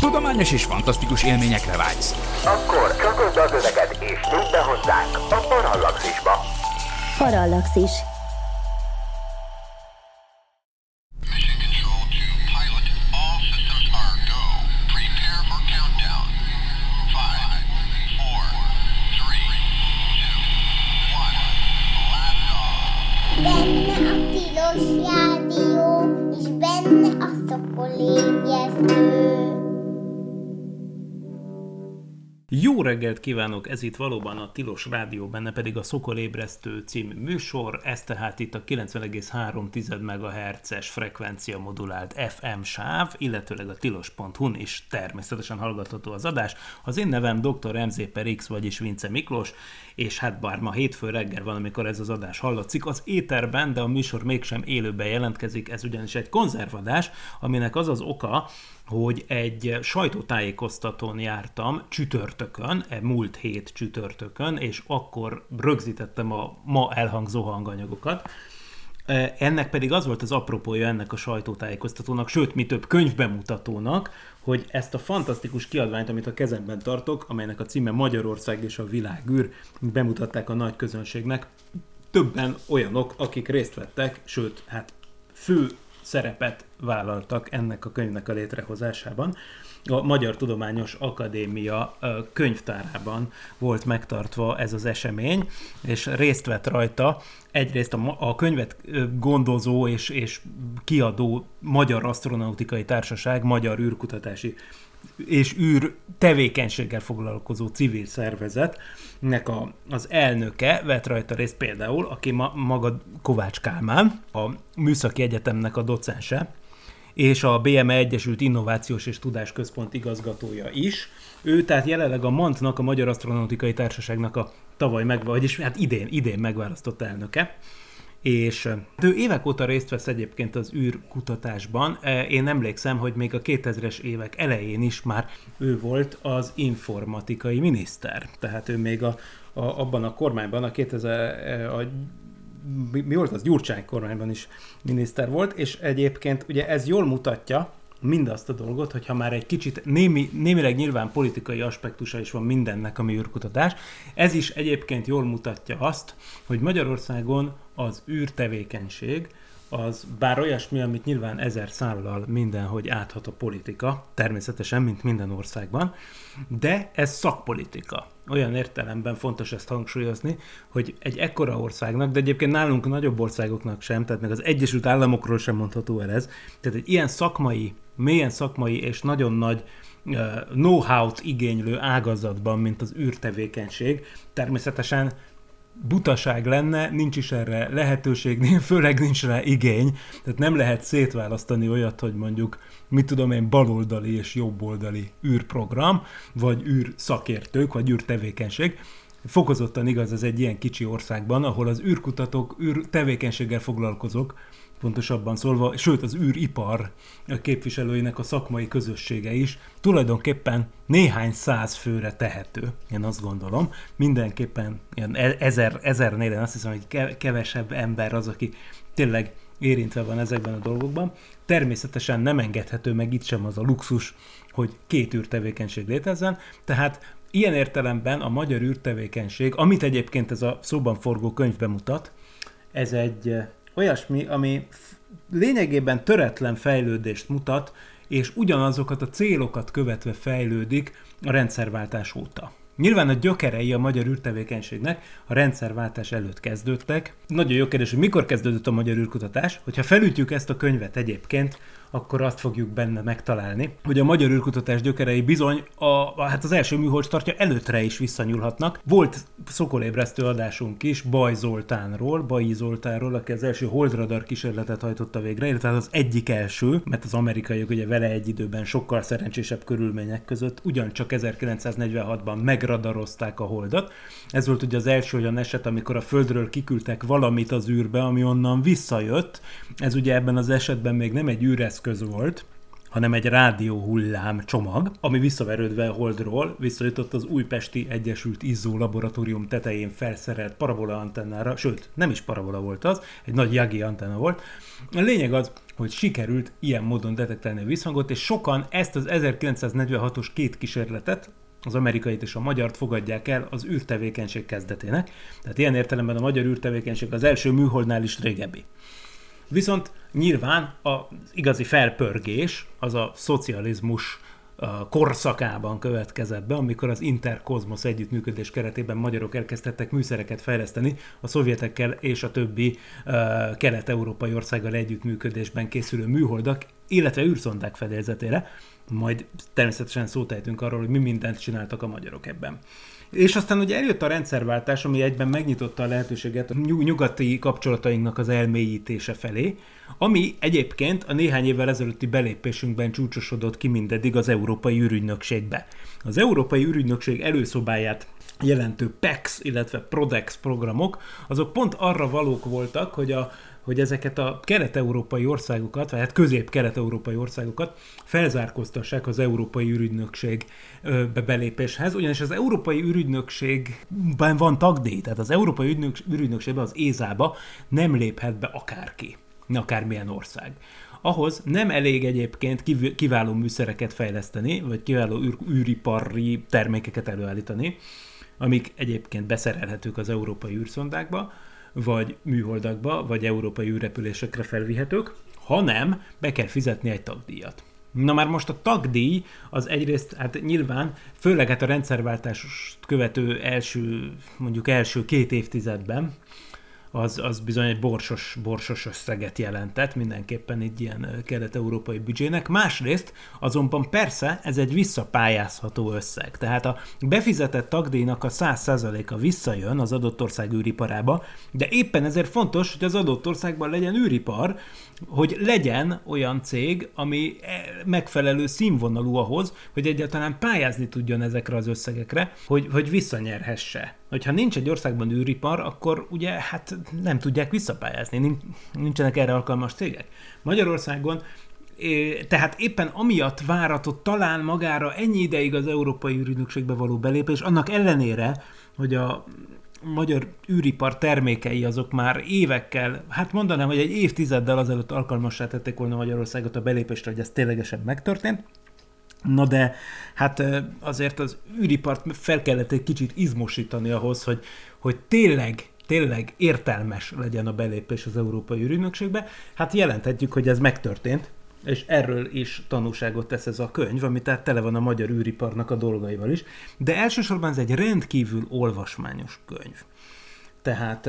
Tudományos és fantasztikus élményekre vágysz. Akkor csatold az öveket és lépj be hozzánk a Parallaxisba. Parallaxis. Jó reggelt kívánok, ez itt valóban a Tilos Rádió, benne pedig a Szokolébresztő című műsor, ez tehát itt a 90,3 MHz-es frekvencia modulált FM sáv, illetőleg a tilos.hu-n is természetesen hallgatható az adás. Az én nevem dr. MZ per X, vagyis Vince Miklós, és hát bár ma hétfő reggel van, amikor ez az adás hallatszik, az éterben, de a műsor mégsem élőben jelentkezik, ez ugyanis egy konzervadás, aminek az az oka, hogy egy sajtótájékoztatón jártam csütörtökön, e múlt hét csütörtökön, és akkor rögzítettem a ma elhangzó hanganyagokat. E, Ennek pedig az volt az apropója ennek a sajtótájékoztatónak, sőt, mi több könyvbemutatónak, hogy ezt a fantasztikus kiadványt, amit a kezemben tartok, amelynek a címe Magyarország és a világűr, bemutatták a nagy közönségnek, többen olyanok, akik részt vettek, sőt, hát fő szerepet vállaltak ennek a könyvnek a létrehozásában. A Magyar Tudományos Akadémia könyvtárában volt megtartva ez az esemény, és részt vett rajta. Egyrészt a, a könyvet gondozó és, és kiadó Magyar Asztronautikai Társaság, Magyar űrkutatási és űr tevékenységgel foglalkozó civil szervezetnek a, az elnöke vett rajta részt például, aki ma, maga Kovács Kálmán, a Műszaki Egyetemnek a docense, és a BME Egyesült Innovációs és Tudásközpont igazgatója is. Ő tehát jelenleg a MANT-nak, a Magyar Asztronautikai Társaságnak a tavaly meg, vagyis hát idén, idén megválasztott elnöke és ő évek óta részt vesz egyébként az űrkutatásban. E, Én emlékszem, hogy még a 2000-es évek elején is már ő volt az informatikai miniszter. Tehát ő még a, a, abban a kormányban, a 2000, a, mi, mi volt az, Gyurcsány kormányban is miniszter volt, és egyébként ugye ez jól mutatja, mindazt a dolgot, hogyha már egy kicsit némi, némileg nyilván politikai aspektusa is van mindennek, ami űrkutatás. Ez is egyébként jól mutatja azt, hogy Magyarországon az űrtevékenység, az bár olyasmi, amit nyilván ezer szállal mindenhogy áthat a politika, természetesen, mint minden országban, de ez szakpolitika. Olyan értelemben fontos ezt hangsúlyozni, hogy egy ekkora országnak, de egyébként nálunk nagyobb országoknak sem, tehát meg az Egyesült Államokról sem mondható el ez, tehát egy ilyen szakmai, mélyen szakmai és nagyon nagy know-how-t igénylő ágazatban, mint az űrtevékenység, természetesen butaság lenne, nincs is erre lehetőség, főleg nincs rá igény, tehát nem lehet szétválasztani olyat, hogy mondjuk, mit tudom én, baloldali és jobboldali űrprogram, vagy űr szakértők, vagy űrtevékenység. Fokozottan igaz ez egy ilyen kicsi országban, ahol az űrkutatók űr tevékenységgel foglalkozók, pontosabban szólva, sőt az űripar képviselőinek a szakmai közössége is tulajdonképpen néhány száz főre tehető, én azt gondolom. Mindenképpen ilyen e- ezer, ezernél én azt hiszem, hogy ke- kevesebb ember az, aki tényleg érintve van ezekben a dolgokban. Természetesen nem engedhető meg itt sem az a luxus, hogy két űrtevékenység létezzen, tehát ilyen értelemben a magyar űrtevékenység, amit egyébként ez a szóban forgó könyv bemutat, ez egy olyasmi, ami lényegében töretlen fejlődést mutat, és ugyanazokat a célokat követve fejlődik a rendszerváltás óta. Nyilván a gyökerei a magyar űrtevékenységnek a rendszerváltás előtt kezdődtek. Nagyon jó kérdés, hogy mikor kezdődött a magyar űrkutatás. Hogyha felütjük ezt a könyvet egyébként, akkor azt fogjuk benne megtalálni, hogy a magyar űrkutatás gyökerei bizony a, a, hát az első műhold startja előttre is visszanyúlhatnak. Volt szokolébresztő adásunk is Baj Zoltánról, Baji Zoltánról, aki az első holdradar kísérletet hajtotta végre, illetve az egyik első, mert az amerikaiak ugye vele egy időben sokkal szerencsésebb körülmények között ugyancsak 1946-ban megradarozták a holdat. Ez volt ugye az első olyan eset, amikor a Földről kiküldtek valamit az űrbe, ami onnan visszajött. Ez ugye ebben az esetben még nem egy űreszköz volt, hanem egy rádióhullám csomag, ami visszaverődve a Holdról visszajutott az Újpesti Egyesült Izzó Laboratórium tetején felszerelt parabola antennára, sőt, nem is parabola volt az, egy nagy Yagi antenna volt. A lényeg az, hogy sikerült ilyen módon detektálni a visszhangot, és sokan ezt az 1946-os két kísérletet, az amerikait és a magyart fogadják el az űrtevékenység kezdetének. Tehát ilyen értelemben a magyar űrtevékenység az első műholdnál is régebbi. Viszont nyilván az igazi felpörgés az a szocializmus korszakában következett be, amikor az Interkozmos együttműködés keretében magyarok elkezdtek műszereket fejleszteni a szovjetekkel és a többi uh, kelet-európai országgal együttműködésben készülő műholdak, illetve űrszondák fedélzetére. Majd természetesen szót ejtünk arról, hogy mi mindent csináltak a magyarok ebben. És aztán ugye eljött a rendszerváltás, ami egyben megnyitotta a lehetőséget a nyugati kapcsolatainknak az elmélyítése felé, ami egyébként a néhány évvel ezelőtti belépésünkben csúcsosodott ki mindeddig az Európai űrügynökségbe. Az Európai űrügynökség előszobáját jelentő PEX, illetve PRODEX programok, azok pont arra valók voltak, hogy a hogy ezeket a kelet-európai országokat, vagy hát közép-kelet-európai országokat felzárkóztassák az Európai űrügynökség belépéshez, ugyanis az Európai űrügynökségben van tagdíj, tehát az Európai űrügynökségben, az ÉZÁ-ba nem léphet be akárki, akármilyen ország. Ahhoz nem elég egyébként kiváló műszereket fejleszteni, vagy kiváló űr, űripari termékeket előállítani, amik egyébként beszerelhetők az európai űrszondákba, vagy műholdakba, vagy európai űrrepülésekre felvihetők, hanem be kell fizetni egy tagdíjat. Na már most a tagdíj az egyrészt, hát nyilván, főleg hát a rendszerváltást követő első, mondjuk első két évtizedben, az, az bizony egy borsos, borsos összeget jelentett mindenképpen egy ilyen kelet-európai büdzsének. Másrészt azonban persze ez egy visszapályázható összeg. Tehát a befizetett tagdíjnak a 100%-a visszajön az adott ország űriparába, de éppen ezért fontos, hogy az adott országban legyen űripar, hogy legyen olyan cég, ami e, megfelelő színvonalú ahhoz, hogy egyáltalán pályázni tudjon ezekre az összegekre, hogy, hogy visszanyerhesse. Hogyha nincs egy országban űripar, akkor ugye hát nem tudják visszapályázni, nincsenek erre alkalmas cégek. Magyarországon tehát éppen amiatt váratott talán magára ennyi ideig az Európai űrügynökségbe való belépés, annak ellenére, hogy a magyar űripar termékei azok már évekkel, hát mondanám, hogy egy évtizeddel azelőtt alkalmassá tették volna Magyarországot a belépésre, hogy ez ténylegesen megtörtént. Na de hát azért az űripart fel kellett egy kicsit izmosítani ahhoz, hogy, hogy tényleg, tényleg értelmes legyen a belépés az Európai űrügynökségbe. Hát jelenthetjük, hogy ez megtörtént, és erről is tanúságot tesz ez a könyv, ami tehát tele van a magyar űriparnak a dolgaival is, de elsősorban ez egy rendkívül olvasmányos könyv. Tehát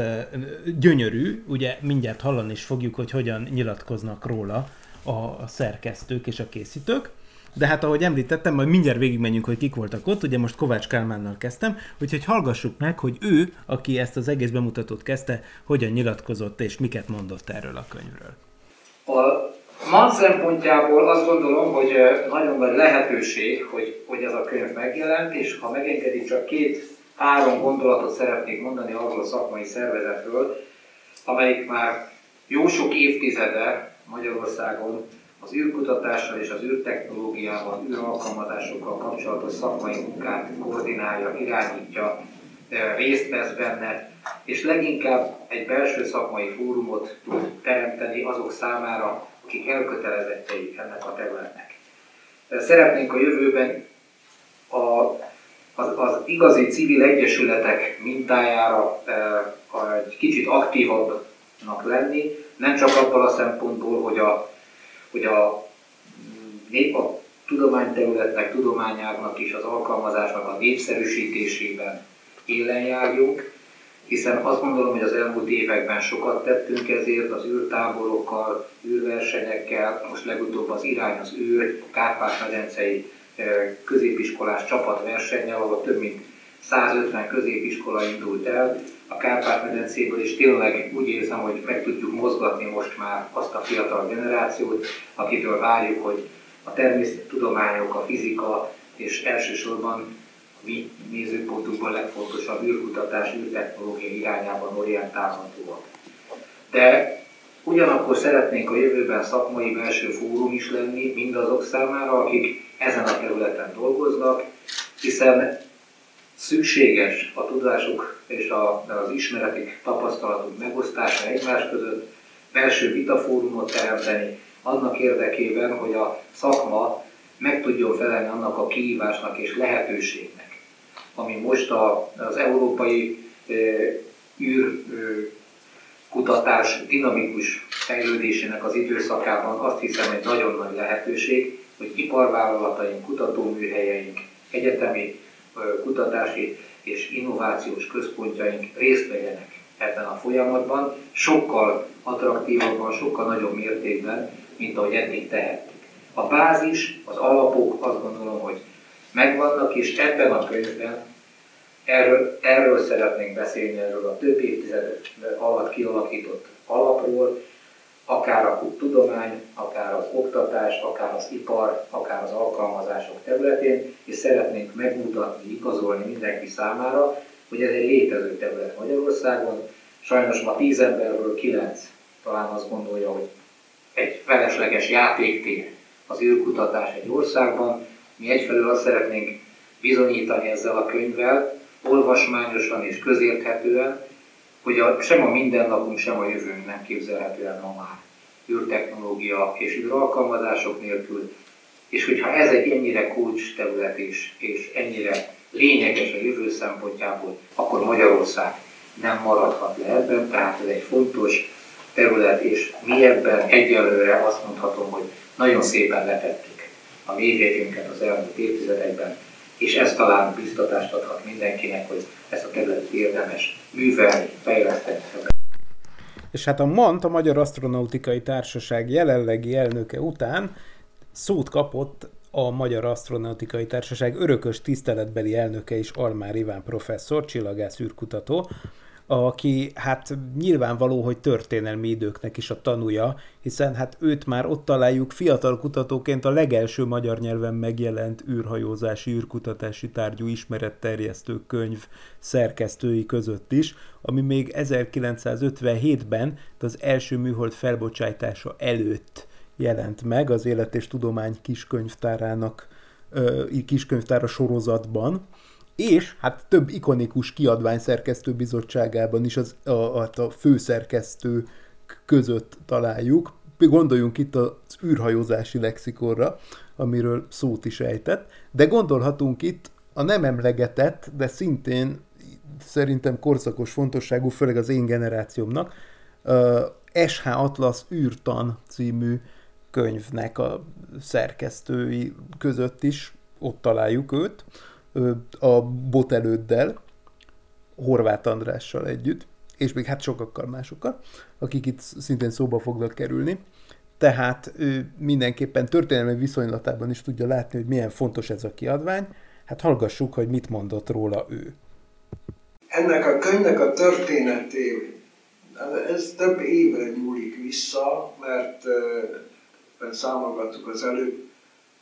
gyönyörű, ugye mindjárt hallani is fogjuk, hogy hogyan nyilatkoznak róla a szerkesztők és a készítők, de hát ahogy említettem, majd mindjárt végigmenjünk, hogy kik voltak ott, ugye most Kovács Kálmánnal kezdtem, úgyhogy hallgassuk meg, hogy ő, aki ezt az egész bemutatót kezdte, hogyan nyilatkozott és miket mondott erről a könyvről. A MAN szempontjából azt gondolom, hogy nagyon nagy lehetőség, hogy, hogy ez a könyv megjelent, és ha megengedik, csak két-három gondolatot szeretnék mondani arról a szakmai szervezetről, amelyik már jó sok évtizede Magyarországon az űrkutatással és az űrtechnológiával, űralkalmazásokkal kapcsolatos szakmai munkát koordinálja, irányítja, részt vesz benne, és leginkább egy belső szakmai fórumot tud teremteni azok számára, akik elkötelezettei ennek a területnek. Szeretnénk a jövőben a, az, az igazi civil egyesületek mintájára e, egy kicsit aktívabbnak lenni, nem csak abban a szempontból, hogy a, hogy a, nép, a tudományterületnek, tudományágnak és az alkalmazásnak a népszerűsítésében élen járjunk, hiszen azt gondolom, hogy az elmúlt években sokat tettünk ezért, az űrtáborokkal, űrversenyekkel, most legutóbb az Irány az űr, Kárpát-medencei középiskolás csapatversennyel, ahol több mint 150 középiskola indult el a Kárpát-medencéből, és tényleg úgy érzem, hogy meg tudjuk mozgatni most már azt a fiatal generációt, akitől várjuk, hogy a természettudományok, a fizika és elsősorban mi nézőpontunkban legfontosabb űrkutatás, űrtechnológia irányában orientálhatóak. De Ugyanakkor szeretnénk a jövőben szakmai belső fórum is lenni mindazok számára, akik ezen a területen dolgoznak, hiszen szükséges a tudásuk és a, az ismeretik, tapasztalatuk megosztása egymás között, belső vitafórumot teremteni, annak érdekében, hogy a szakma meg tudjon felelni annak a kihívásnak és lehetőségnek, ami most a, az európai e, űr e, kutatás dinamikus fejlődésének az időszakában azt hiszem egy nagyon nagy lehetőség, hogy iparvállalataink, kutatóműhelyeink, egyetemi kutatási és innovációs központjaink részt vegyenek ebben a folyamatban, sokkal attraktívabban, sokkal nagyobb mértékben, mint ahogy eddig tehettük. A bázis, az alapok azt gondolom, hogy megvannak, és ebben a könyvben erről, erről szeretnénk beszélni, erről a több évtized alatt kialakított alapról, akár a tudomány, akár az oktatás, akár az ipar, akár az alkalmazások területén, és szeretnénk megmutatni, igazolni mindenki számára, hogy ez egy létező terület Magyarországon. Sajnos ma tíz emberből kilenc talán azt gondolja, hogy egy felesleges játéktér az űrkutatás egy országban. Mi egyfelől azt szeretnénk bizonyítani ezzel a könyvvel, olvasmányosan és közérthetően, hogy a, sem a mindennapunk, sem a jövőnk nem képzelhető el ma már űrtechnológia és űralkalmazások nélkül, és hogyha ez egy ennyire kulcs terület és, és ennyire lényeges a jövő szempontjából, akkor Magyarország nem maradhat le ebben, tehát ez egy fontos terület, és mi ebben egyelőre azt mondhatom, hogy nagyon szépen letettük a mélységünket az elmúlt évtizedekben, és ez talán biztatást adhat mindenkinek, hogy ezt a területet érdemes művelni, fejleszteni. És hát a MANT, a Magyar Asztronautikai Társaság jelenlegi elnöke után szót kapott a Magyar Asztronautikai Társaság örökös tiszteletbeli elnöke is Almár Iván professzor, csillagász űrkutató, aki hát nyilvánvaló, hogy történelmi időknek is a tanúja, hiszen hát őt már ott találjuk fiatal kutatóként a legelső magyar nyelven megjelent űrhajózási, űrkutatási tárgyú ismeretterjesztő könyv szerkesztői között is, ami még 1957-ben, az első műhold felbocsájtása előtt jelent meg az Élet és Tudomány kiskönyvtárának kiskönyvtára sorozatban, és hát több ikonikus kiadvány szerkesztő bizottságában is az, a, a, a főszerkesztő között találjuk. Gondoljunk itt az űrhajózási lexikonra, amiről szót is ejtett, de gondolhatunk itt a nem emlegetett, de szintén szerintem korszakos fontosságú, főleg az én generációmnak, SH Atlas űrtan című könyvnek a szerkesztői között is ott találjuk őt a botelőddel, Horváth Andrással együtt, és még hát sokakkal másokkal, akik itt szintén szóba fognak kerülni. Tehát ő mindenképpen történelmi viszonylatában is tudja látni, hogy milyen fontos ez a kiadvány. Hát hallgassuk, hogy mit mondott róla ő. Ennek a könyvnek a történeté, ez több évre nyúlik vissza, mert számolgattuk az előbb,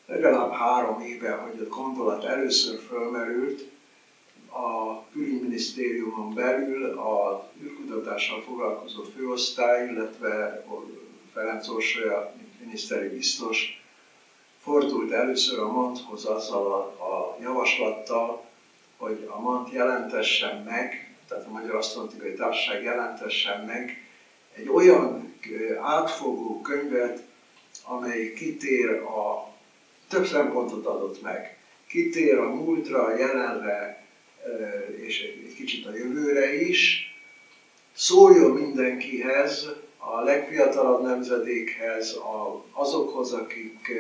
legalább három éve, hogy a gondolat először fölmerült, a külügyminisztériumon belül a űrkutatással foglalkozó főosztály, illetve Ferenc Orsolya, mint miniszteri biztos, fordult először a MANT-hoz azzal a, a javaslattal, hogy a MANT jelentessen meg, tehát a Magyar Asztronautikai Társaság jelentessen meg egy olyan átfogó könyvet, amely kitér a több szempontot adott meg. Kitér a múltra, a jelenre, és egy kicsit a jövőre is. Szóljon mindenkihez, a legfiatalabb nemzedékhez, azokhoz, akik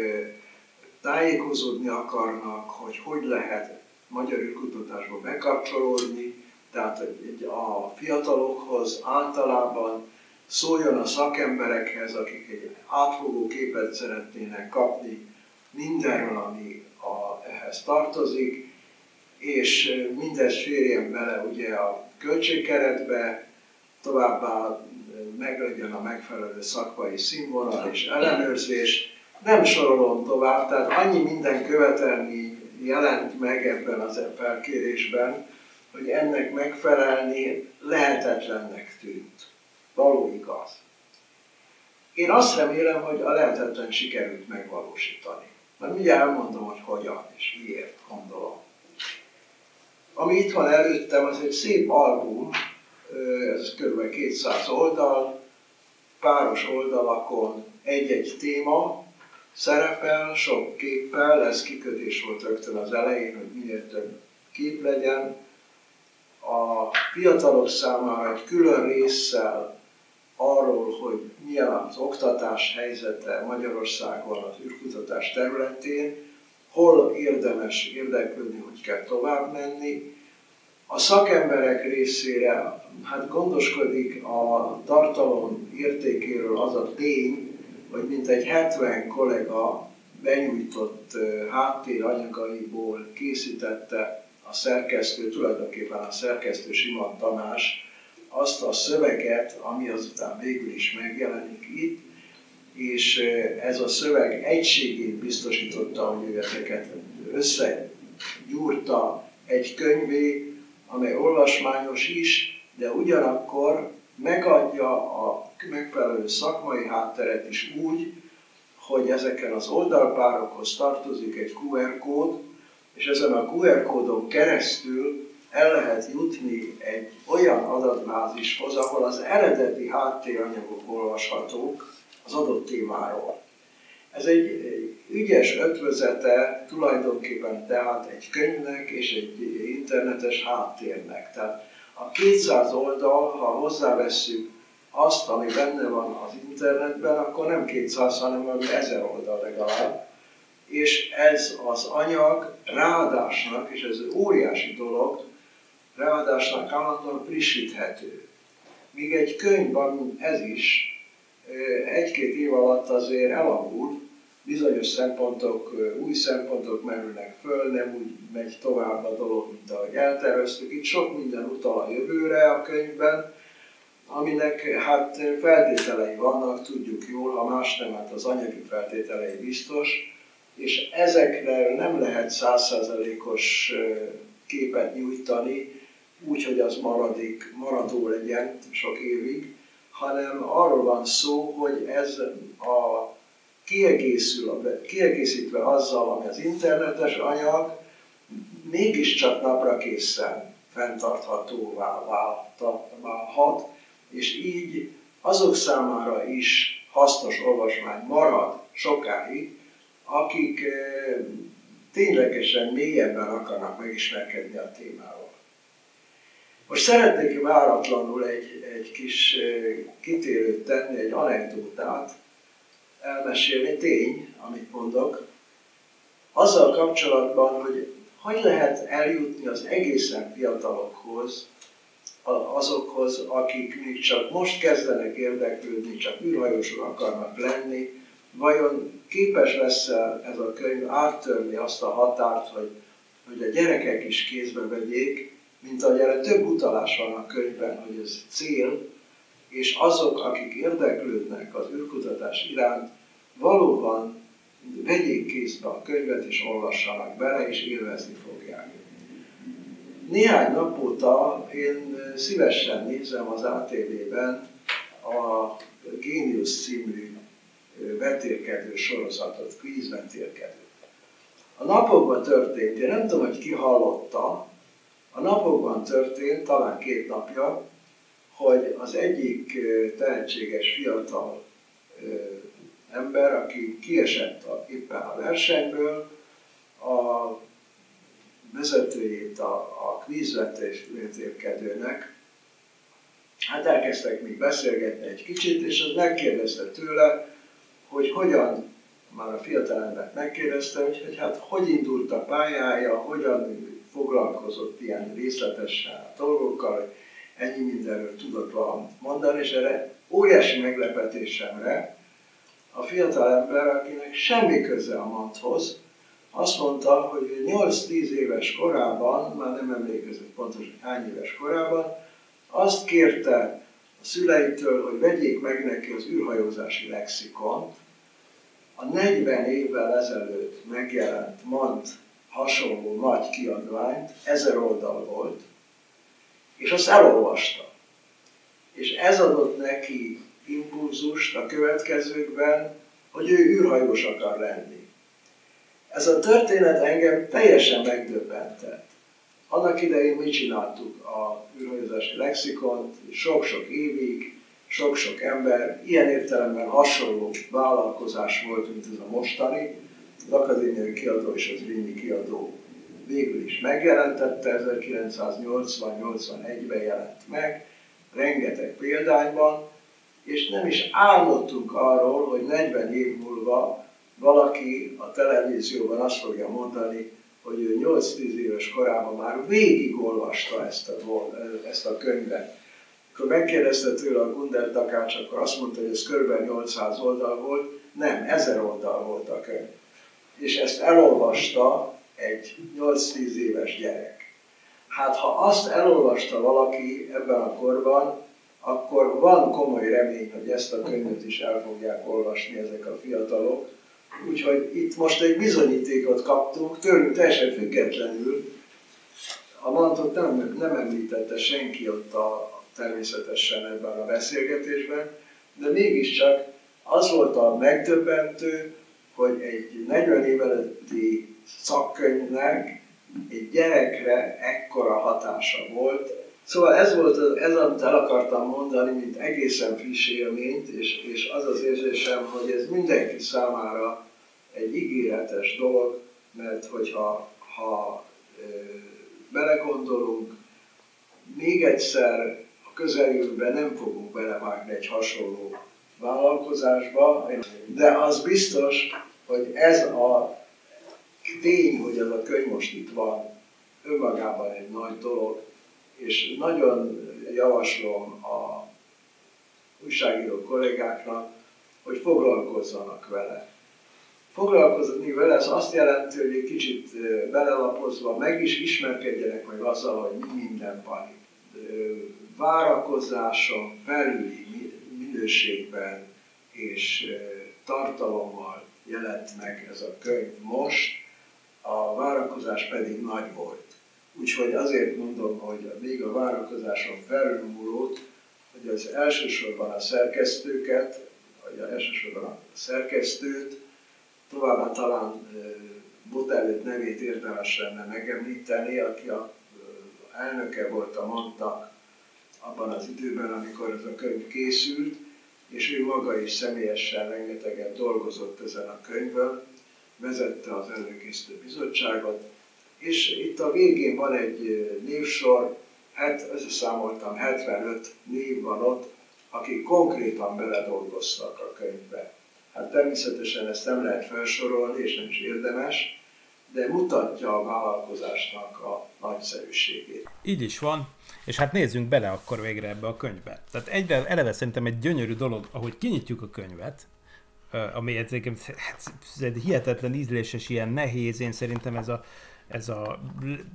tájékozódni akarnak, hogy hogy lehet magyar űrkutatásba bekapcsolódni, tehát a fiatalokhoz általában szóljon a szakemberekhez, akik egy átfogó képet szeretnének kapni mindenről, ami a, ehhez tartozik, és mindez férjen bele ugye a költségkeretbe, továbbá meglegyen a megfelelő szakmai színvonal és ellenőrzés. Nem sorolom tovább, tehát annyi minden követelmény jelent meg ebben az felkérésben, hogy ennek megfelelni lehetetlennek tűnt. Való igaz. Én azt remélem, hogy a lehetetlen sikerült megvalósítani. Mert mindjárt elmondom, hogy hogyan és miért gondolom. Ami itt van előttem, az egy szép album, ez kb. 200 oldal, páros oldalakon egy-egy téma szerepel, sok képpel, ez kikötés volt rögtön az elején, hogy minél több kép legyen. A fiatalok számára egy külön résszel arról, hogy milyen az oktatás helyzete Magyarországon az űrkutatás területén, hol érdemes érdeklődni, hogy kell tovább menni. A szakemberek részére hát gondoskodik a tartalom értékéről az a tény, hogy mintegy 70 kollega benyújtott háttéranyagaiból készítette a szerkesztő, tulajdonképpen a szerkesztő Simon Tamás azt a szöveget, ami azután végül is megjelenik itt, és ez a szöveg egységét biztosította, hogy ő ezeket összegyúrta egy könyvé, amely olvasmányos is, de ugyanakkor megadja a megfelelő szakmai hátteret is úgy, hogy ezeken az oldalpárokhoz tartozik egy QR kód, és ezen a QR kódon keresztül el lehet jutni egy olyan adatbázishoz, ahol az eredeti háttéranyagok olvashatók az adott témáról. Ez egy ügyes ötvözete tulajdonképpen tehát egy könyvnek és egy internetes háttérnek. Tehát a 200 oldal, ha hozzávesszük azt, ami benne van az internetben, akkor nem 200, hanem valami 1000 oldal legalább. És ez az anyag ráadásnak, és ez óriási dolog, ráadásnak állandóan frissíthető. Míg egy könyv, van ez is, egy-két év alatt azért elavul, bizonyos szempontok, új szempontok merülnek föl, nem úgy megy tovább a dolog, mint ahogy elterveztük. Itt sok minden utal a jövőre a könyvben, aminek hát feltételei vannak, tudjuk jól, ha más nem, hát az anyagi feltételei biztos, és ezekre nem lehet százszázalékos képet nyújtani, úgy, hogy az maradik, maradó legyen sok évig, hanem arról van szó, hogy ez a kiegészül, kiegészítve azzal, ami az internetes anyag, mégiscsak napra készen fenntarthatóvá válhat, és így azok számára is hasznos olvasmány marad sokáig, akik ténylegesen mélyebben akarnak megismerkedni a témával. Most szeretnék váratlanul egy, egy kis kitérőt tenni, egy anekdótát, elmesélni, tény, amit mondok, azzal kapcsolatban, hogy hogy lehet eljutni az egészen fiatalokhoz, azokhoz, akik még csak most kezdenek érdeklődni, csak űrhajósok akarnak lenni, vajon képes lesz ez a könyv áttörni azt a határt, hogy, hogy a gyerekek is kézbe vegyék, mint ahogy erre több utalás van a könyvben, hogy ez cél, és azok, akik érdeklődnek az űrkutatás iránt, valóban vegyék kézbe a könyvet, és olvassanak bele, és élvezni fogják. Néhány nap óta én szívesen nézem az ATV-ben a Genius című vetélkedő sorozatot, kvíz vetélkedő. A napokban történt, én nem tudom, hogy ki hallotta, a napokban történt, talán két napja, hogy az egyik tehetséges fiatal ember, aki kiesett a, éppen a versenyből, a vezetőjét a, a kvízvetélkedőnek, hát elkezdtek még beszélgetni egy kicsit, és az megkérdezte tőle, hogy hogyan, már a fiatalembert megkérdezte, hogy, hogy hát hogy indult a pályája, hogyan foglalkozott ilyen részletesen a dolgokkal, ennyi mindenről tudott mondani, és erre óriási meglepetésemre a fiatal ember, akinek semmi köze a mathoz, azt mondta, hogy 8-10 éves korában, már nem emlékezett pontosan hány éves korában, azt kérte a szüleitől, hogy vegyék meg neki az űrhajózási lexikont, a 40 évvel ezelőtt megjelent MANT hasonló nagy kiadványt, ezer oldal volt, és azt elolvasta. És ez adott neki impulzust a következőkben, hogy ő űrhajós akar lenni. Ez a történet engem teljesen megdöbbentett. Annak idején mi csináltuk a űrhajózási lexikont, sok-sok évig, sok-sok ember, ilyen értelemben hasonló vállalkozás volt, mint ez a mostani. Az akadémiai kiadó és az Vényi kiadó végül is megjelentette, 1980-81-ben jelent meg, rengeteg példányban, és nem is álmodtunk arról, hogy 40 év múlva valaki a televízióban azt fogja mondani, hogy ő 8-10 éves korában már végigolvasta ezt a, ezt a könyvet. Akkor megkérdezte tőle a Gunder Takács, akkor azt mondta, hogy ez kb. 800 oldal volt, nem, 1000 oldal volt a könyv. És ezt elolvasta egy 8-10 éves gyerek. Hát ha azt elolvasta valaki ebben a korban, akkor van komoly remény, hogy ezt a könyvet is el fogják olvasni ezek a fiatalok. Úgyhogy itt most egy bizonyítékot kaptunk, tőlünk teljesen függetlenül. A mantot nem, nem említette senki ott a, természetesen ebben a beszélgetésben, de mégiscsak az volt a megdöbbentő, hogy egy 40 éveleti szakkönyvnek egy gyerekre ekkora hatása volt, Szóval ez volt az, ez, amit el akartam mondani, mint egészen friss élményt, és, és az az érzésem, hogy ez mindenki számára egy ígéretes dolog, mert hogyha ha, e, belegondolunk, még egyszer a közeljövőben nem fogunk belevágni egy hasonló vállalkozásba, de az biztos, hogy ez a tény, hogy ez a könyv most itt van, önmagában egy nagy dolog, és nagyon javaslom a újságíró kollégáknak, hogy foglalkozzanak vele. Foglalkozni vele, ez azt jelenti, hogy egy kicsit belelapozva meg is ismerkedjenek meg azzal, hogy mi minden van itt. Várakozáson felüli minőségben és tartalommal jelent meg ez a könyv most, a várakozás pedig nagy volt. Úgyhogy azért mondom, hogy még a várakozáson felülmúlót, hogy az elsősorban a szerkesztőket, vagy elsősorban a szerkesztőt, továbbá talán Botelőt nevét érdemes lenne megemlíteni, aki a elnöke volt a mondtak abban az időben, amikor ez a könyv készült, és ő maga is személyesen rengeteget dolgozott ezen a könyvön, vezette az előkészítő bizottságot, és itt a végén van egy névsor, hát összeszámoltam, 75 név van ott, akik konkrétan beledolgoztak a könyvbe. Hát természetesen ezt nem lehet felsorolni, és nem is érdemes, de mutatja a vállalkozásnak a nagyszerűségét. Így is van, és hát nézzünk bele akkor végre ebbe a könyvbe. Tehát egyre eleve szerintem egy gyönyörű dolog, ahogy kinyitjuk a könyvet, ami egyébként hát, hihetetlen ízléses, ilyen nehéz, én szerintem ez a ez a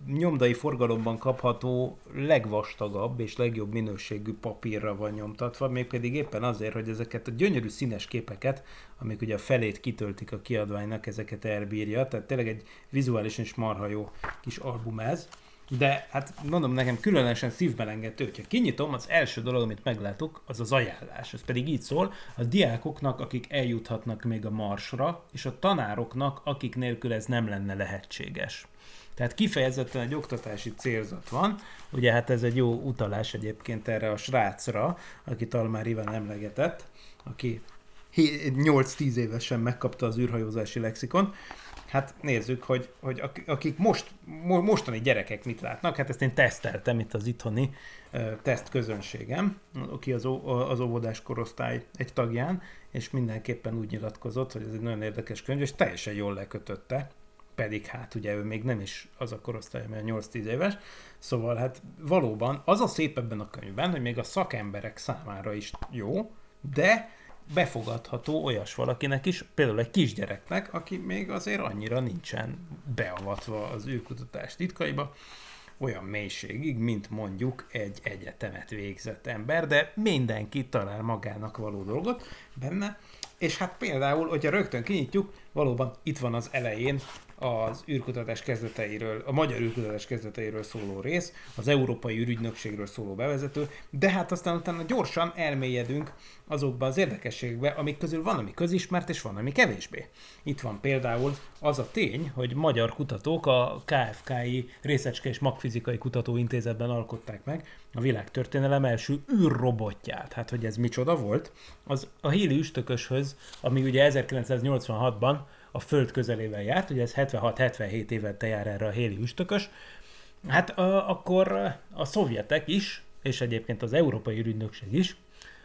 nyomdai forgalomban kapható legvastagabb és legjobb minőségű papírra van nyomtatva, mégpedig éppen azért, hogy ezeket a gyönyörű színes képeket, amik ugye a felét kitöltik a kiadványnak, ezeket elbírja, tehát tényleg egy vizuálisan is marha jó kis album ez. De hát mondom nekem különösen szívbelengető, hogyha kinyitom, az első dolog, amit meglátok, az az ajánlás. Ez pedig így szól, a diákoknak, akik eljuthatnak még a marsra, és a tanároknak, akik nélkül ez nem lenne lehetséges. Tehát kifejezetten egy oktatási célzat van. Ugye hát ez egy jó utalás egyébként erre a srácra, akit Almár Iván emlegetett, aki 8-10 évesen megkapta az űrhajózási lexikon. Hát nézzük, hogy, hogy akik most, mostani gyerekek mit látnak, hát ezt én teszteltem itt az itthoni teszt közönségem, aki az, az óvodás korosztály egy tagján, és mindenképpen úgy nyilatkozott, hogy ez egy nagyon érdekes könyv, és teljesen jól lekötötte pedig hát ugye ő még nem is az a korosztály, mert 8-10 éves, szóval hát valóban az a szép ebben a könyvben, hogy még a szakemberek számára is jó, de befogadható olyas valakinek is, például egy kisgyereknek, aki még azért annyira nincsen beavatva az űrkutatás titkaiba, olyan mélységig, mint mondjuk egy egyetemet végzett ember, de mindenki talál magának való dolgot benne, és hát például, hogyha rögtön kinyitjuk, valóban itt van az elején az űrkutatás kezdeteiről, a magyar űrkutatás kezdeteiről szóló rész, az Európai űrügynökségről szóló bevezető, de hát aztán utána gyorsan elmélyedünk azokba az érdekességekbe, amik közül van, ami közismert, és van, ami kevésbé. Itt van például az a tény, hogy magyar kutatók a KFKI Részecske és Magfizikai Kutatóintézetben alkották meg a világ történelem első űrrobotját. Hát, hogy ez micsoda volt? Az a Héli üstököshöz, ami ugye 1986-ban a Föld közelében járt, ugye ez 76-77 évente jár erre a Héli üstökös, hát a, akkor a szovjetek is, és egyébként az Európai Ürügynökség is,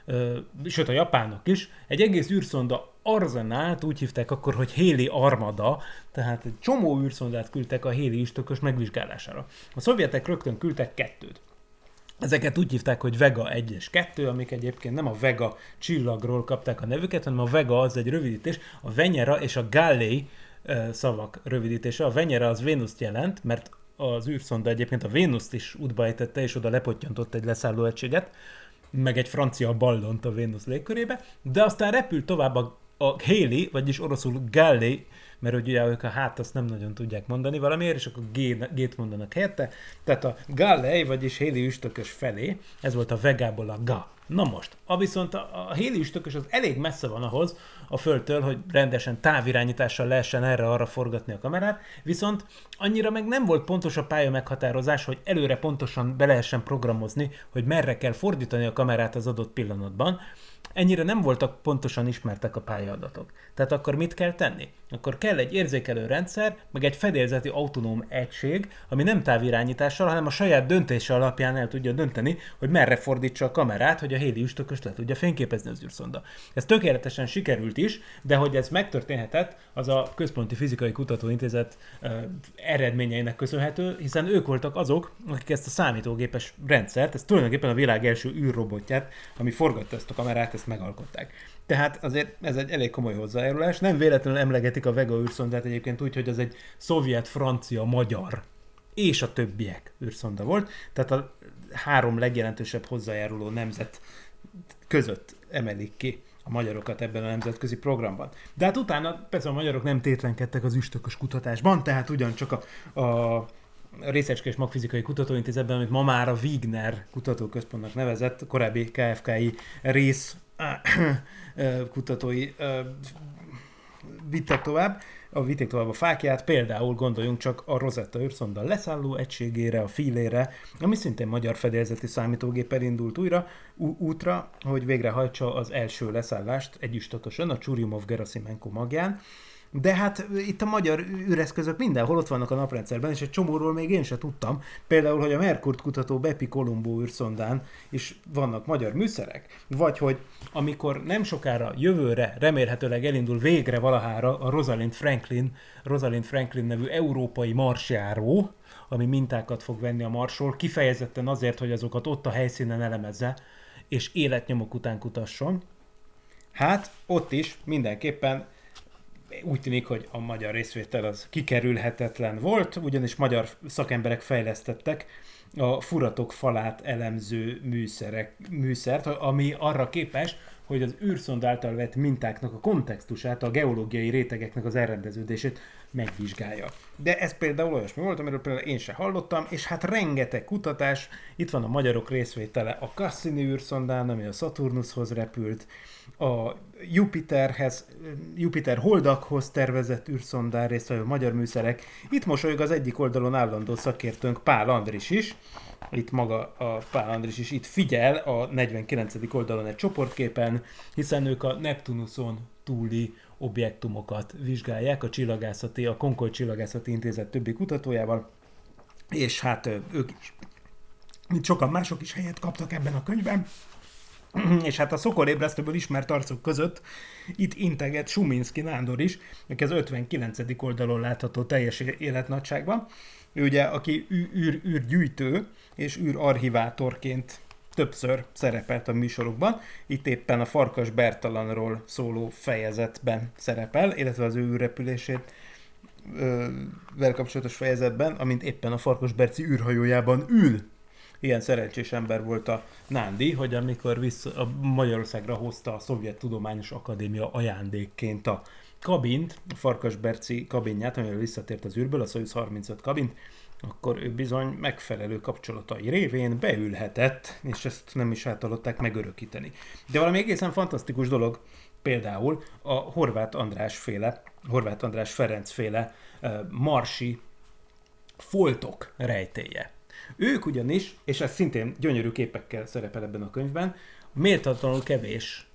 ö, sőt a japánok is, egy egész űrszonda arzenált úgy hívták akkor, hogy Héli Armada, tehát egy csomó űrszondát küldtek a Héli üstökös megvizsgálására. A szovjetek rögtön küldtek kettőt. Ezeket úgy hívták, hogy Vega 1 és 2, amik egyébként nem a Vega csillagról kapták a nevüket, hanem a Vega az egy rövidítés, a Venyera és a Galley szavak rövidítése. A Venyera az Vénuszt jelent, mert az űrszonda egyébként a Vénuszt is útba ejtette, és oda lepottyantott egy leszállóegységet, meg egy francia ballont a Vénusz légkörébe, de aztán repült tovább a, a Haley, vagyis oroszul Galley, mert ugye ők a hát azt nem nagyon tudják mondani valamiért, és akkor G- G-t mondanak helyette. Tehát a Galley, vagyis Haley üstökös felé, ez volt a Vegából a Ga. Na most, a viszont a, a Haley üstökös az elég messze van ahhoz a Földtől, hogy rendesen távirányítással lehessen erre-arra forgatni a kamerát, viszont annyira meg nem volt pontos a pálya meghatározás, hogy előre pontosan be lehessen programozni, hogy merre kell fordítani a kamerát az adott pillanatban, ennyire nem voltak pontosan ismertek a pályaadatok. Tehát akkor mit kell tenni? Akkor kell egy érzékelő rendszer, meg egy fedélzeti autonóm egység, ami nem távirányítással, hanem a saját döntése alapján el tudja dönteni, hogy merre fordítsa a kamerát, hogy a héli üstökös le tudja fényképezni az űrszonda. Ez tökéletesen sikerült is, de hogy ez megtörténhetett, az a Központi Fizikai Kutatóintézet eredményeinek köszönhető, hiszen ők voltak azok, akik ezt a számítógépes rendszert, ez tulajdonképpen a világ első űrrobotját, ami forgatta ezt a kamerát, ezt megalkották. Tehát azért ez egy elég komoly hozzájárulás. Nem véletlenül emlegetik a Vega űrszondát egyébként úgy, hogy az egy szovjet, francia, magyar és a többiek űrszonda volt. Tehát a három legjelentősebb hozzájáruló nemzet között emelik ki a magyarokat ebben a nemzetközi programban. De hát utána persze a magyarok nem tétlenkedtek az üstökös kutatásban, tehát ugyancsak a, a Részecske és Magfizikai Kutatóintézetben, amit ma már a Wigner Kutatóközpontnak nevezett, korábbi KFKI rész kutatói vittek tovább, a vitték tovább a fákját, például gondoljunk csak a Rosetta űrszonda leszálló egységére, a filére, ami szintén magyar fedélzeti számítógéppel indult újra ú- útra, hogy végrehajtsa az első leszállást egy üstökösön, a Churyumov Gerasimenko magján, de hát itt a magyar űreszközök mindenhol ott vannak a naprendszerben, és egy csomóról még én se tudtam. Például, hogy a Merkurt kutató Bepi Colombo űrszondán is vannak magyar műszerek. Vagy hogy amikor nem sokára jövőre remélhetőleg elindul végre valahára a Rosalind Franklin, Rosalind Franklin nevű európai marsjáró, ami mintákat fog venni a marsról, kifejezetten azért, hogy azokat ott a helyszínen elemezze, és életnyomok után kutasson. Hát ott is mindenképpen úgy tűnik, hogy a magyar részvétel az kikerülhetetlen volt, ugyanis magyar szakemberek fejlesztettek a furatok falát elemző műszerek, műszert, ami arra képes, hogy az űrszond által vett mintáknak a kontextusát, a geológiai rétegeknek az elrendeződését megvizsgálja. De ez például olyasmi volt, amiről például én se hallottam, és hát rengeteg kutatás, itt van a magyarok részvétele a Cassini űrszondán, ami a Saturnushoz repült, a Jupiterhez, Jupiter holdakhoz tervezett űrszondán résztvevő magyar műszerek. Itt mosolyog az egyik oldalon állandó szakértőnk Pál Andris is, itt maga a Pál Andris is itt figyel a 49. oldalon egy csoportképen, hiszen ők a Neptunuson túli objektumokat vizsgálják, a csillagászati, a Concord Csillagászati Intézet többi kutatójával, és hát ők is, mint sokan mások is helyet kaptak ebben a könyvben, és hát a szokorébresztőből ismert arcok között itt integet Suminski Nándor is, aki az 59. oldalon látható teljes életnagyságban. Ő ugye, aki űr, űrgyűjtő és űrarchivátorként többször szerepelt a műsorokban. Itt éppen a Farkas Bertalanról szóló fejezetben szerepel, illetve az ő űrrepülését vel kapcsolatos fejezetben, amint éppen a Farkas Berci űrhajójában ül ilyen szerencsés ember volt a Nándi, hogy amikor vissza, a Magyarországra hozta a Szovjet Tudományos Akadémia ajándékként a kabint, a Farkasberci kabinját, amivel visszatért az űrből, a Soyuz 35 kabint, akkor ő bizony megfelelő kapcsolatai révén beülhetett, és ezt nem is általották megörökíteni. De valami egészen fantasztikus dolog, például a Horváth András féle, Horváth András Ferenc féle uh, marsi foltok rejtéje. Ők ugyanis, és ez szintén gyönyörű képekkel szerepel ebben a könyvben, méltatlanul kevés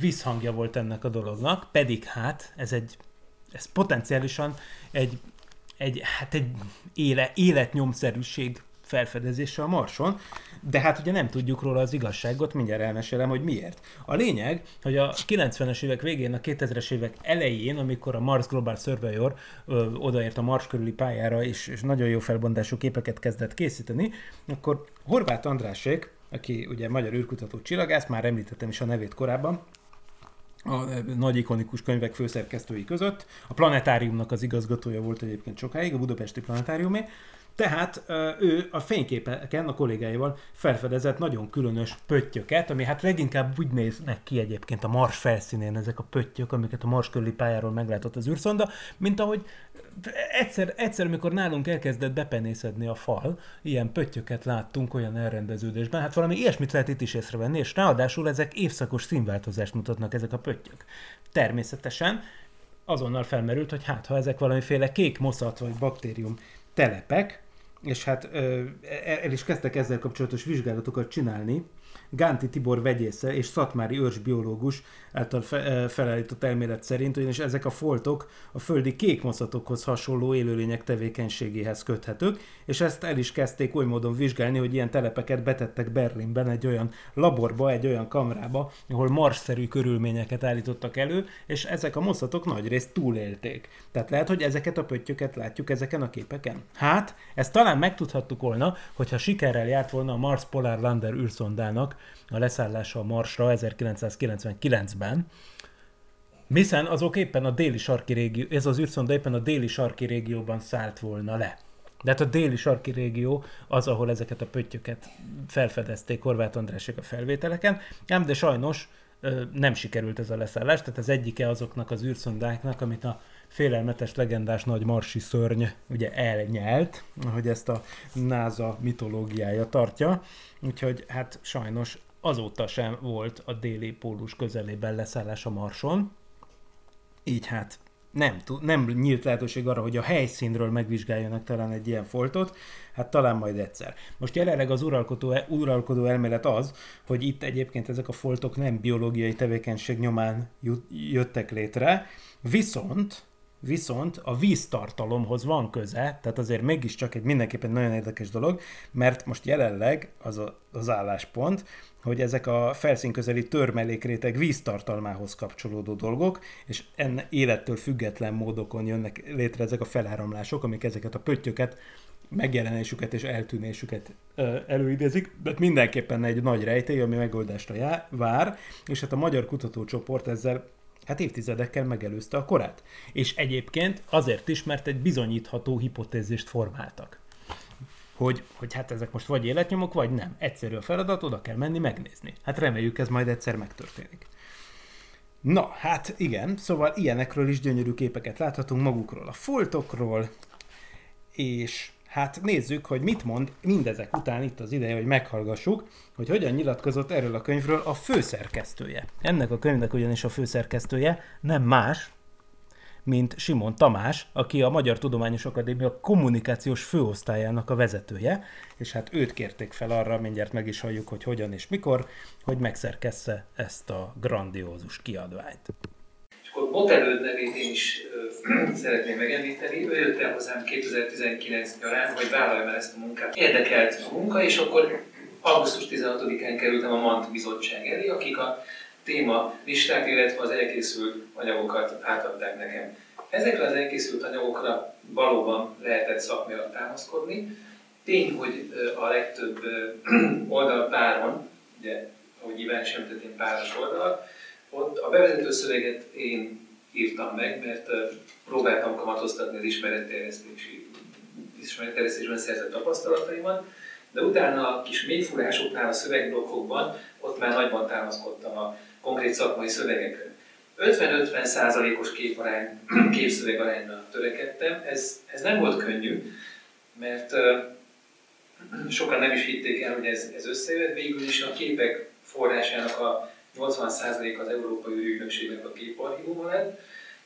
visszhangja volt ennek a dolognak, pedig hát ez egy ez potenciálisan egy, egy, hát egy éle, életnyomszerűség felfedezése a Marson, de hát ugye nem tudjuk róla az igazságot, mindjárt elmesélem, hogy miért. A lényeg, hogy a 90-es évek végén, a 2000-es évek elején, amikor a Mars Global Surveyor ö, odaért a Mars körüli pályára, és, és nagyon jó felbontású képeket kezdett készíteni, akkor Horváth Andrásék, aki ugye magyar űrkutató csillagász, már említettem is a nevét korábban, a nagy ikonikus könyvek főszerkesztői között. A planetáriumnak az igazgatója volt egyébként sokáig, a budapesti planetáriumé. Tehát ő a fényképeken a kollégáival felfedezett nagyon különös pöttyöket, ami hát leginkább úgy néznek ki egyébként a Mars felszínén ezek a pöttyök, amiket a Mars körüli pályáról meglátott az űrszonda, mint ahogy egyszer, egyszer, amikor nálunk elkezdett bepenészedni a fal, ilyen pöttyöket láttunk olyan elrendeződésben, hát valami ilyesmit lehet itt is észrevenni, és ráadásul ezek évszakos színváltozást mutatnak ezek a pöttyök. Természetesen azonnal felmerült, hogy hát ha ezek valamiféle kék moszat vagy baktérium telepek, és hát el is kezdtek ezzel kapcsolatos vizsgálatokat csinálni, Gánti Tibor vegyésze és Szatmári őrsbiológus által fe, felállított elmélet szerint, ugyanis ezek a foltok a földi kékmoszatokhoz hasonló élőlények tevékenységéhez köthetők, és ezt el is kezdték oly módon vizsgálni, hogy ilyen telepeket betettek Berlinben egy olyan laborba, egy olyan kamrába, ahol marsszerű körülményeket állítottak elő, és ezek a moszatok nagyrészt túlélték. Tehát lehet, hogy ezeket a pöttyöket látjuk ezeken a képeken. Hát, ezt talán megtudhattuk volna, hogyha sikerrel járt volna a Mars Polar Lander űrszondának a leszállása a Marsra 1999-ben, hiszen azok éppen a déli sarki régió, ez az űrszonda éppen a déli sarki régióban szállt volna le. De hát a déli sarki régió az, ahol ezeket a pöttyöket felfedezték Horváth Andrásék a felvételeken, ám de sajnos nem sikerült ez a leszállás, tehát az egyike azoknak az űrszondáknak, amit a félelmetes, legendás nagy marsi szörny ugye elnyelt, ahogy ezt a NASA mitológiája tartja. Úgyhogy hát sajnos azóta sem volt a déli pólus közelében leszállás a Marson. Így hát nem, nem nyílt lehetőség arra, hogy a helyszínről megvizsgáljanak talán egy ilyen foltot, hát talán majd egyszer. Most jelenleg az uralkodó, uralkodó elmélet az, hogy itt egyébként ezek a foltok nem biológiai tevékenység nyomán jöttek létre, viszont viszont a víztartalomhoz van köze, tehát azért mégiscsak egy mindenképpen nagyon érdekes dolog, mert most jelenleg az a, az álláspont, hogy ezek a felszínközeli törmelékréteg víztartalmához kapcsolódó dolgok, és enne élettől független módokon jönnek létre ezek a feláramlások, amik ezeket a pöttyöket megjelenésüket és eltűnésüket ö, előidézik, de mindenképpen egy nagy rejtély, ami megoldásra já, vár, és hát a magyar kutatócsoport ezzel hát évtizedekkel megelőzte a korát. És egyébként azért is, mert egy bizonyítható hipotézist formáltak. Hogy, hogy hát ezek most vagy életnyomok, vagy nem. Egyszerű a feladat, oda kell menni megnézni. Hát reméljük ez majd egyszer megtörténik. Na, hát igen, szóval ilyenekről is gyönyörű képeket láthatunk magukról, a foltokról, és Hát nézzük, hogy mit mond mindezek után itt az ideje, hogy meghallgassuk, hogy hogyan nyilatkozott erről a könyvről a főszerkesztője. Ennek a könyvnek ugyanis a főszerkesztője nem más, mint Simon Tamás, aki a Magyar Tudományos Akadémia kommunikációs főosztályának a vezetője, és hát őt kérték fel arra, mindjárt meg is halljuk, hogy hogyan és mikor, hogy megszerkessze ezt a grandiózus kiadványt. Akkor Botelőd nevét én is ö, szeretném megemlíteni. Ő jött el hozzám 2019 nyarán, hogy vállaljam el ezt a munkát. Érdekelt a munka, és akkor augusztus 16-án kerültem a MANT bizottság elé, akik a téma listát, illetve az elkészült anyagokat átadták nekem. Ezekre az elkészült anyagokra valóban lehetett szakmailag támaszkodni. Tény, hogy a legtöbb oldal páron, ugye, ahogy Iván sem tett, én páros oldal, ott a bevezető szöveget én írtam meg, mert próbáltam kamatoztatni az ismeretterjesztési ismeretterjesztésben szerzett tapasztalataimat, de utána a kis mélyfúrásoknál a szövegblokkokban ott már nagyban támaszkodtam a konkrét szakmai szövegekre. 50-50 százalékos képarány, képszöveg arányra törekedtem. Ez, ez nem volt könnyű, mert sokan nem is hitték el, hogy ez, ez összejött. Végül is a képek forrásának a 80% az Európai Ügynökségnek a képarchívuma lett,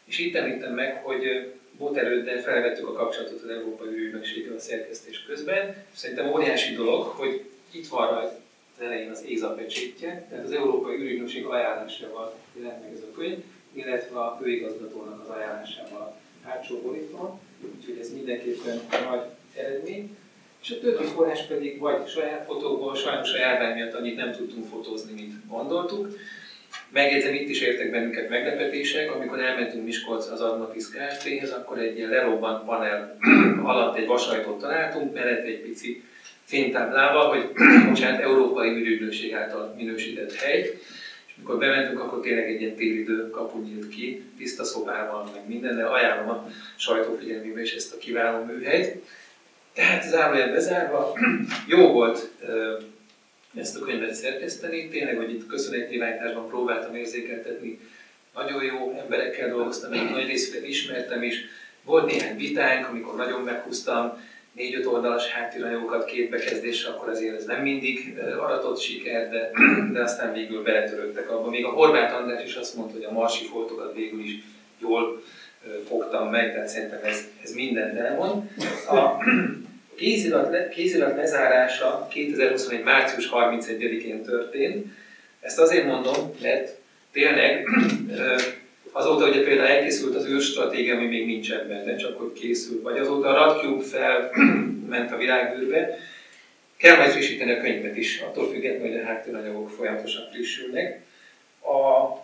és itt említem meg, hogy volt előtte felvettük a kapcsolatot az Európai Ügynökséggel a szerkesztés közben. Szerintem óriási dolog, hogy itt van rajta az elején az ÉZA pecsétje, tehát az Európai Ügynökség ajánlásával jelent meg ez a könyv, illetve a főigazgatónak az ajánlásával hátsó borítóon, úgyhogy ez mindenképpen nagy eredmény. És a többi forrás pedig vagy saját fotókból, sajnos a járvány miatt annyit nem tudtunk fotózni, mint gondoltuk. Megjegyzem, itt is értek bennünket meglepetések, amikor elmentünk Miskolc az Admatis Kft-hez, akkor egy ilyen lerobbant panel alatt egy vasajtót találtunk, mellett egy pici fénytáblával, hogy bocsánat, Európai Ürügynökség által minősített hely, és amikor bementünk, akkor tényleg egy ilyen télidő kapu nyílt ki, tiszta szobával, meg minden, de ajánlom a sajtó figyelmébe is ezt a kiváló műhelyt. Tehát zárójel bezárva, jó volt ezt a könyvet szerkeszteni, tényleg, hogy itt köszönetnyilvánításban próbáltam érzékeltetni, nagyon jó emberekkel dolgoztam, egy nagy részüket ismertem is, volt néhány vitánk, amikor nagyon meghúztam, négy-öt oldalas háttéranyagokat két akkor azért ez nem mindig aratott siker, de, de aztán végül beletörődtek abba. Még a Horváth András is azt mondta, hogy a marsi foltokat végül is jól fogtam meg, tehát szerintem ez, ez mindent elmond. A kézirat, le, kézirat lezárása 2021. március 31-én történt. Ezt azért mondom, mert tényleg azóta ugye például elkészült az űrstratégia, ami még nincsen benne, csak hogy készül, vagy azóta a Radcube felment a világűrbe, kell majd frissíteni a könyvet is, attól függetlenül, hogy a háttéranyagok folyamatosan frissülnek. A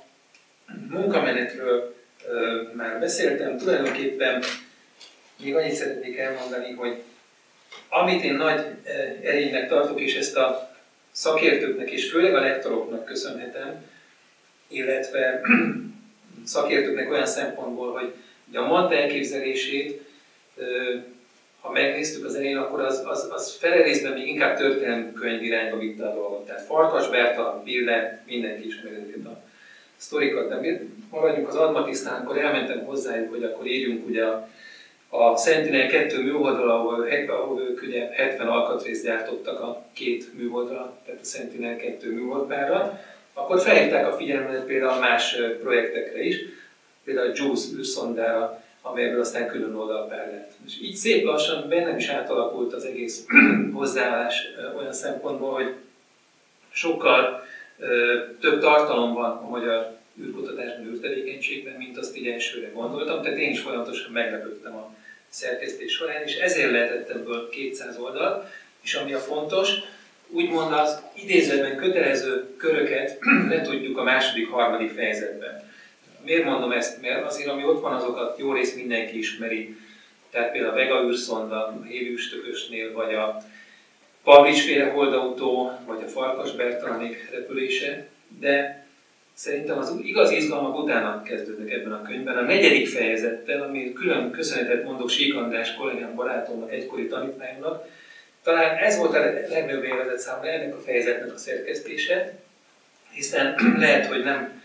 munkamenetről már beszéltem, tulajdonképpen még annyit szeretnék elmondani, hogy amit én nagy erénynek tartok, és ezt a szakértőknek és főleg a lektoroknak köszönhetem, illetve szakértőknek olyan szempontból, hogy a MANT elképzelését, ha megnéztük az elején, akkor az, az, az felerészben még inkább történelmi könyv irányba vitte a dolgot. Tehát Farkas Berta, Bille, mindenki ismeri a sztorikat, de maradjunk az Admatisztán, akkor elmentem hozzájuk, hogy akkor írjunk ugye a, a Sentinel 2 műholdra, ahol, ahol ők ugye 70 alkatrészt gyártottak a két műholdra, tehát a Sentinel 2 műholdpárra, akkor felhívták a figyelmet például más projektekre is, például a JUICE űrszondára, amelyből aztán külön oldalpár lett. És így szép lassan bennem is átalakult az egész hozzáállás olyan szempontból, hogy sokkal több tartalom van a magyar űrkutatásban, űrtevékenységben, mint azt így elsőre gondoltam, tehát én is folyamatosan meglepődtem a szerkesztés során, és ezért lehetett ebből 200 oldal, és ami a fontos, úgymond az idézőben kötelező köröket letudjuk a második, harmadik fejezetben. Miért mondom ezt? Mert azért, ami ott van, azokat jó rész mindenki ismeri. Tehát például a Vega űrszonda, a Hévűstökösnél, vagy a Pavlics féle holdautó, vagy a Farkas Bertalanék repülése, de szerintem az igaz izgalmak utána kezdődnek ebben a könyvben. A negyedik fejezettel, ami külön köszönetet mondok Sík András kollégám, barátomnak, egykori tanítványomnak, talán ez volt a legnagyobb élvezet számomra ennek a fejezetnek a szerkesztése, hiszen lehet, hogy nem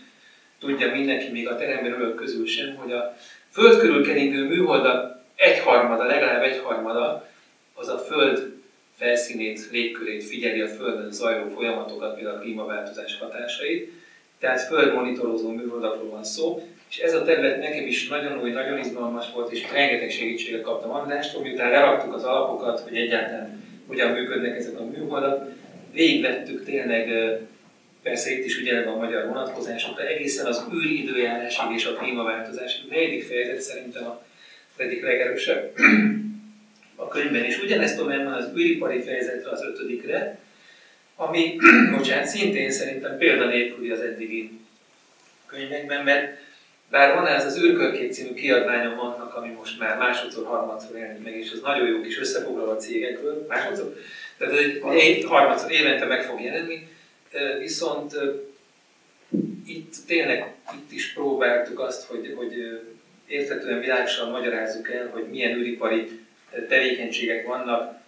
tudja mindenki még a teremben ülők közül sem, hogy a föld körül keringő műholdak egyharmada, legalább egyharmada, az a föld felszínét, légkörét figyeli a Földön zajló folyamatokat, például a klímaváltozás hatásait. Tehát földmonitorozó műholdakról van szó, és ez a terület nekem is nagyon új, nagyon izgalmas volt, és rengeteg segítséget kaptam Andrástól, miután leraktuk az alapokat, hogy egyáltalán hogyan működnek ezek a műholdak. Végigvettük tényleg, persze itt is ugye a magyar vonatkozásokra, egészen az űridőjárásig és a klímaváltozásig. A negyedik fejezet szerintem a egyik legerősebb a könyvben, és ugyanezt tudom az űripari fejezetre, az ötödikre, ami, bocsánat, szintén szerintem példanélküli az eddigi könyvekben, mert bár van ez az űrkörkép című kiadványom annak, ami most már másodszor, harmadszor jelenik meg, és az nagyon jó kis összefoglaló a cégekről, másodszor, tehát ez egy, egy harmadszor évente meg fog jelenni, viszont itt tényleg itt is próbáltuk azt, hogy, hogy érthetően világosan magyarázzuk el, hogy milyen űripari tevékenységek vannak,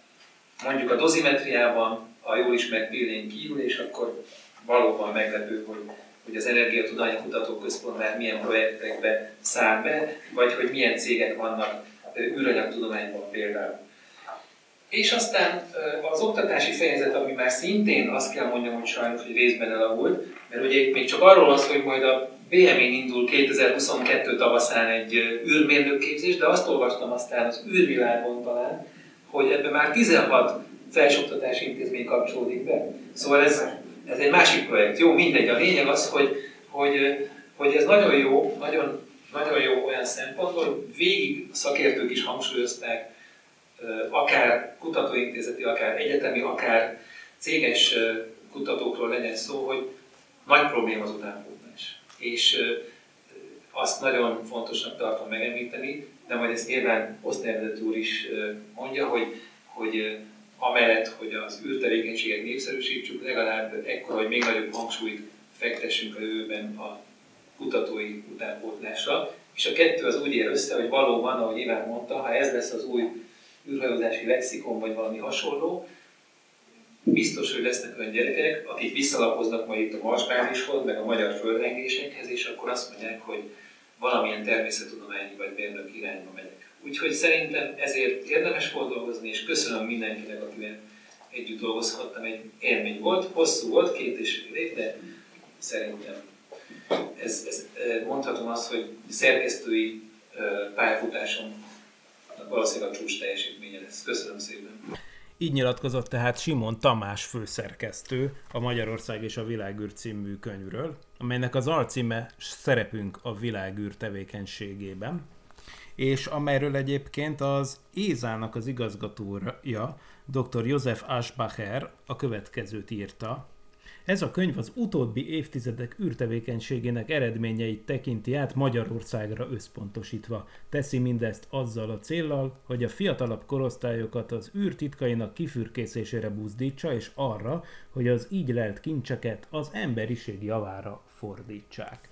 mondjuk a dozimetriában, a jól ismert pillén kívül, és akkor valóban meglepő, hogy hogy az Energiatudományi Kutatóközpont már milyen projektekbe száll be, vagy hogy milyen cégek vannak űranyagtudományban például. És aztán az oktatási fejezet, ami már szintén azt kell mondjam, hogy sajnos, hogy részben elavult, mert ugye még csak arról szó, hogy majd a BM-én indul 2022 tavaszán egy űrmérnökképzés, de azt olvastam aztán az űrvilágon talán, hogy ebben már 16 felsőoktatási intézmény kapcsolódik be. Szóval ez, ez egy másik projekt. Jó, mindegy. A lényeg az, hogy, hogy, hogy ez nagyon jó, nagyon, nagyon jó olyan szempontból, hogy végig szakértők is hangsúlyozták, akár kutatóintézeti, akár egyetemi, akár céges kutatókról legyen szó, hogy nagy probléma az utánpótlás. És azt nagyon fontosnak tartom megemlíteni, de majd ezt nyilván Osztályvezető úr is mondja, hogy, hogy amellett, hogy az űrtevékenységet népszerűsítsük, legalább ekkor, hogy még nagyobb hangsúlyt fektessünk a jövőben a kutatói utánpótlásra. És a kettő az úgy ér össze, hogy valóban, ahogy Iván mondta, ha ez lesz az új űrhajózási lexikon, vagy valami hasonló, biztos, hogy lesznek olyan gyerekek, akik visszalapoznak majd itt a marsbázishoz, meg a magyar földrengésekhez, és akkor azt mondják, hogy valamilyen természettudományi vagy mérnök irányba megyek. Úgyhogy szerintem ezért érdemes volt dolgozni, és köszönöm mindenkinek, akivel együtt dolgozhattam. Egy élmény volt, hosszú volt, két és fél év, de szerintem ez, ez, mondhatom azt, hogy szerkesztői pályafutásom valószínűleg a csúcs teljesítménye lesz. Köszönöm szépen! Így nyilatkozott tehát Simon Tamás főszerkesztő a Magyarország és a Világűr című könyvről, amelynek az alcíme Szerepünk a világűr tevékenységében, és amelyről egyébként az Ézának az igazgatója, dr. József Aschbacher a következőt írta, ez a könyv az utóbbi évtizedek űrtevékenységének eredményeit tekinti át Magyarországra összpontosítva. Teszi mindezt azzal a céllal, hogy a fiatalabb korosztályokat az űr titkainak kifürkészésére buzdítsa, és arra, hogy az így lelt kincseket az emberiség javára fordítsák.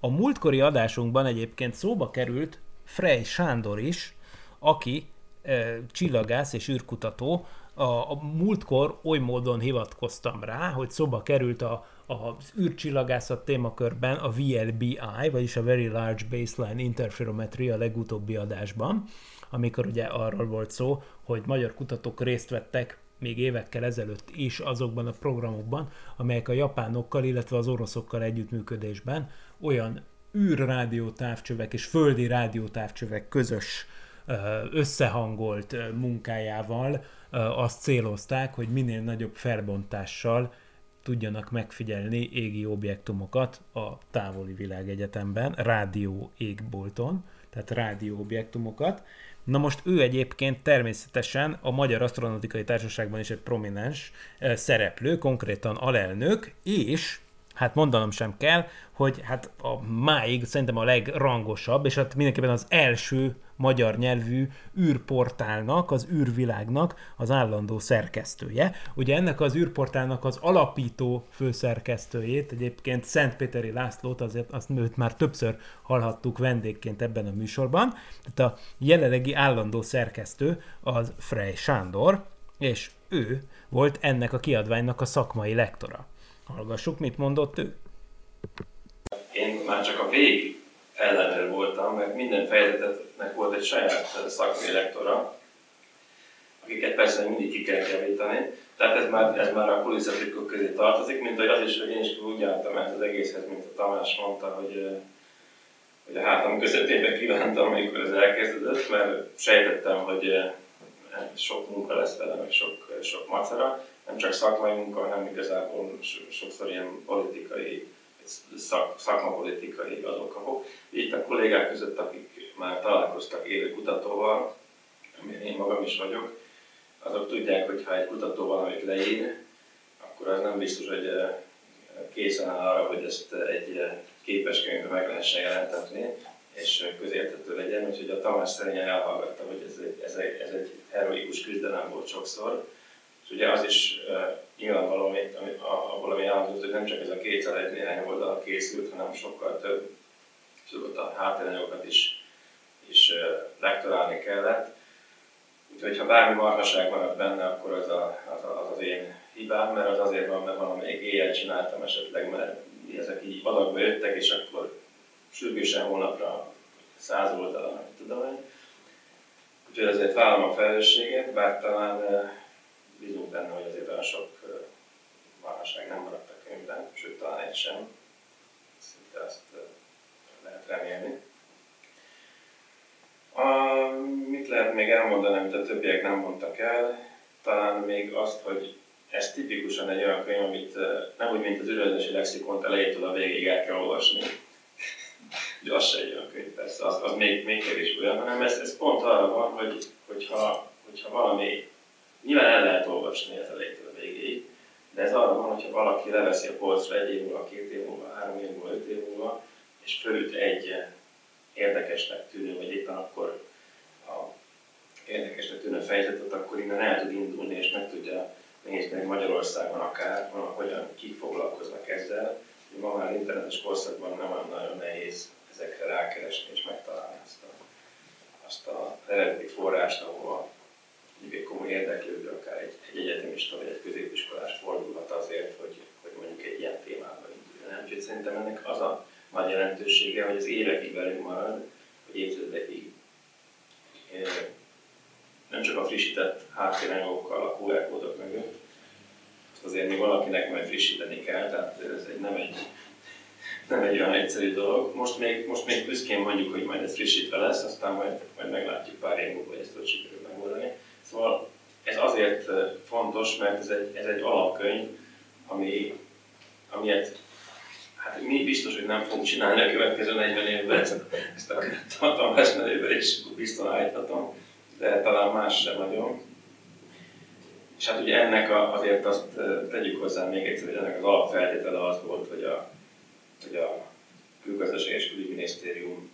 A múltkori adásunkban egyébként szóba került Frey Sándor is, aki e, csillagász és űrkutató, a, a múltkor oly módon hivatkoztam rá, hogy szóba került a, az űrcsillagászat témakörben a VLBI, vagyis a Very Large Baseline Interferometry a legutóbbi adásban, amikor ugye arról volt szó, hogy magyar kutatók részt vettek még évekkel ezelőtt is azokban a programokban, amelyek a japánokkal, illetve az oroszokkal együttműködésben olyan űrrádiótávcsövek és földi rádiótávcsövek közös összehangolt munkájával azt célozták, hogy minél nagyobb felbontással tudjanak megfigyelni égi objektumokat a távoli világegyetemben, rádió égbolton, tehát rádió objektumokat. Na most ő egyébként természetesen a Magyar Asztronautikai Társaságban is egy prominens szereplő, konkrétan alelnök, és hát mondanom sem kell, hogy hát a máig szerintem a legrangosabb, és hát mindenképpen az első magyar nyelvű űrportálnak, az űrvilágnak az állandó szerkesztője. Ugye ennek az űrportálnak az alapító főszerkesztőjét, egyébként Szentpéteri Lászlót, azért azt őt már többször hallhattuk vendégként ebben a műsorban. Tehát a jelenlegi állandó szerkesztő az Frey Sándor, és ő volt ennek a kiadványnak a szakmai lektora. Hallgassuk, mit mondott ő. Én már csak a vég ellenőr voltam, mert minden fejezetetnek volt egy saját szakmai lektora, akiket persze mindig ki kell javítani. Tehát ez már, ez már a kulisszatikok közé tartozik, mint hogy az is, hogy én is úgy álltam ezt az egészhez, mint a Tamás mondta, hogy, hogy a hátam közepébe kívántam, amikor ez elkezdődött, mert sejtettem, hogy sok munka lesz vele, sok, sok macera, nem csak szakmai munka, hanem igazából sokszor ilyen politikai szak, szakmapolitikai adókapok. Itt a kollégák között, akik már találkoztak élő kutatóval, amilyen én magam is vagyok, azok tudják, hogy ha egy kutató valamit leír, akkor az nem biztos, hogy eh, készen áll arra, hogy ezt egy eh, képes könyvbe meg lehessen jelentetni, és közérthető legyen. Úgyhogy a Tamás szerényen elhallgatta, hogy ez egy, ez egy, ez egy heroikus küzdelem volt sokszor. És ugye az is uh, nyilvánvaló, ami, ami, abból, ami elhangzott, hogy nem csak ez a 201 néhány oldal készült, hanem sokkal több, és ott a háttéranyagokat is, is uh, lektorálni kellett. Úgyhogy ha bármi marhaság maradt benne, akkor az, a, az, a, az az én hibám, mert az azért van, mert valamelyik éjjel csináltam esetleg, mert ezek így adagba jöttek, és akkor sürgősen hónapra száz oldalra, nem tudom én. Úgyhogy azért vállalom a felelősséget, bár talán bízunk benne, hogy azért olyan sok válság nem maradt a könyvben, sőt talán egy sem. Szinte azt eh, lehet remélni. A, mit lehet még elmondani, amit a többiek nem mondtak el? Talán még azt, hogy ez tipikusan egy olyan könyv, amit nem úgy, mint az ügyvezetési lexikont elejétől a végig el kell olvasni. Ugye az se egy olyan könyv, persze, az, az még, még kevés olyan, hanem ez, ez pont arra van, hogy, hogyha, hogyha valami, nyilván el lehet olvasni ez elejétől a végéig, de ez arra van, hogyha valaki leveszi a polcra egy év múlva, két év múlva, három év múlva, öt év múlva, és fölüt egy érdekesnek tűnő, vagy éppen akkor a érdekesnek tűnő fejezetet, akkor innen el tud indulni, és meg tudja nézni Magyarországon akár, hogyan kik foglalkoznak ezzel. Ma már internetes korszakban nem olyan nagyon nehéz ezekre rákeresni és megtalálni azt a, azt a eredeti forrást, ahova egy komoly érdeklődő, akár egy, egy egyetemista vagy egy középiskolás fordulhat azért, hogy, hogy mondjuk egy ilyen témában induljon. Úgyhogy szerintem ennek az a nagy jelentősége, hogy az évekig velünk marad, vagy évtizedekig nem csak a frissített háttéranyagokkal, a QR kódok mögött, azért még valakinek majd frissíteni kell, tehát ez egy, nem, egy, nem egy olyan egyszerű dolog. Most még, most még büszkén mondjuk, hogy majd ez frissítve lesz, aztán majd, majd meglátjuk pár év múlva, hogy ezt hogy sikerül megoldani. Szóval ez azért fontos, mert ez egy, ez egy alapkönyv, ami, amilyet hát mi biztos, hogy nem fogunk csinálni a következő 40 évben ezt, a tanulás nevében is biztosan állíthatom de talán más sem nagyon. És hát ugye ennek a, azért azt tegyük hozzá még egyszer, hogy ennek az alapfeltétele az volt, hogy a, hogy a külgazdaság és külügyminisztérium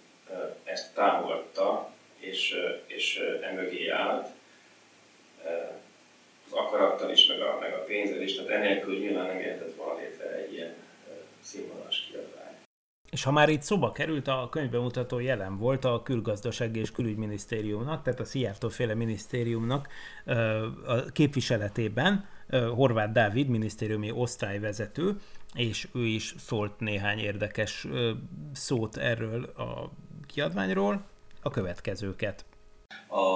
ezt támogatta, és, és emögé állt az akarattal is, meg a, meg a pénzzel is, tehát enélkül nyilván nem jöhetett volna létre egy ilyen színvonalas kiadvány. És ha már itt szoba került, a könyvbemutató jelen volt a külgazdasági és külügyminisztériumnak, tehát a Szijjártó féle minisztériumnak a képviseletében Horváth Dávid, minisztériumi osztályvezető, és ő is szólt néhány érdekes szót erről a kiadványról, a következőket. A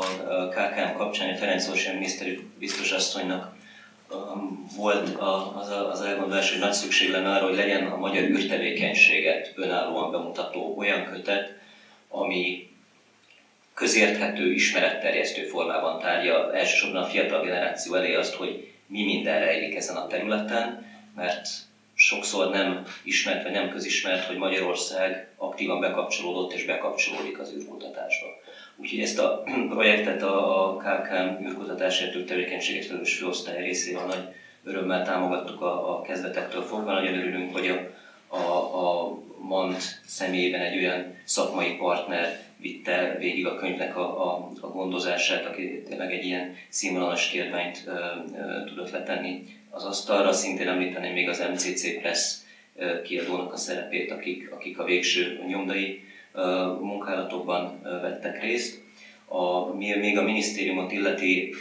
KKM kapcsán a Ferenc Orsi miniszteri biztos asszonynak volt az, az elgondolás, hogy nagy szükség lenne arra, hogy legyen a magyar űrtevékenységet önállóan bemutató olyan kötet, ami közérthető, ismeretterjesztő formában tárja elsősorban a fiatal generáció elé azt, hogy mi minden rejlik ezen a területen, mert sokszor nem ismert vagy nem közismert, hogy Magyarország aktívan bekapcsolódott és bekapcsolódik az űrkutatásba. Úgyhogy ezt a projektet a, a KKM űrkutatásért tevékenységet felelős főosztály részéről nagy örömmel támogattuk a, a kezdetektől fogva. Nagyon örülünk, hogy a, a, a MANT személyében egy olyan szakmai partner vitte végig a könyvnek a, a, a gondozását, aki tényleg egy ilyen színvonalas kiadványt ö, ö, tudott letenni az asztalra. Szintén említeném még az MCC Press kiadónak a szerepét, akik, akik a végső nyomdai munkálatokban vettek részt. A, még a minisztériumot illeti,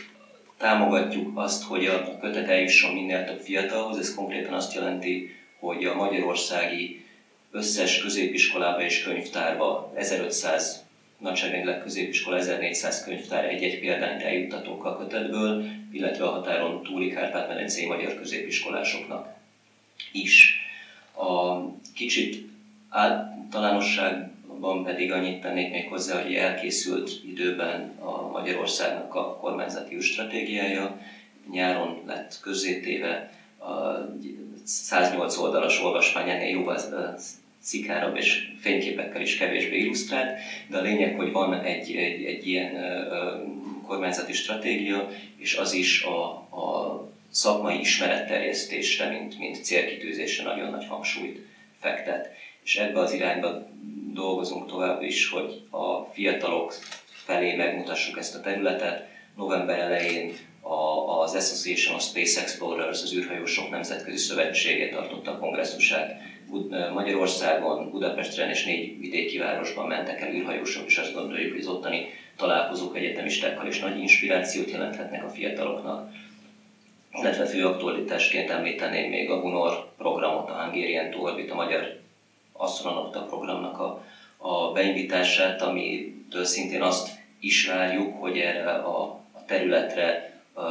támogatjuk azt, hogy a kötet eljusson minél több fiatalhoz. Ez konkrétan azt jelenti, hogy a magyarországi összes középiskolába és könyvtárba 1500 nagyságrendileg középiskola 1400 könyvtár egy-egy példányt eljuttatók a kötetből, illetve a határon túli Kárpát-medencei magyar középiskolásoknak is. A kicsit általánosság van pedig annyit tennék még hozzá, hogy elkészült időben a Magyarországnak a kormányzati stratégiája, nyáron lett közzétéve, a 108 oldalas olvasmány ennél jóval szikárabb és fényképekkel is kevésbé illusztrált, de a lényeg, hogy van egy, egy, egy ilyen kormányzati stratégia, és az is a, a szakmai ismeretterjesztésre, mint, mint célkitűzésre nagyon nagy hangsúlyt fektet. És ebbe az irányba dolgozunk tovább is, hogy a fiatalok felé megmutassuk ezt a területet. November elején a, az Association of Space Explorers, az űrhajósok nemzetközi szövetsége tartotta a kongresszusát. Magyarországon, Budapesten és négy vidéki városban mentek el űrhajósok, és azt gondoljuk, hogy az ottani találkozók egyetemistákkal is nagy inspirációt jelenthetnek a fiataloknak. illetve fő aktualitásként említeném még a Hunor programot, a Hungarian to Orbit, a magyar asztronauta programnak a, a beindítását, amitől szintén azt is várjuk, hogy erre a, a területre uh,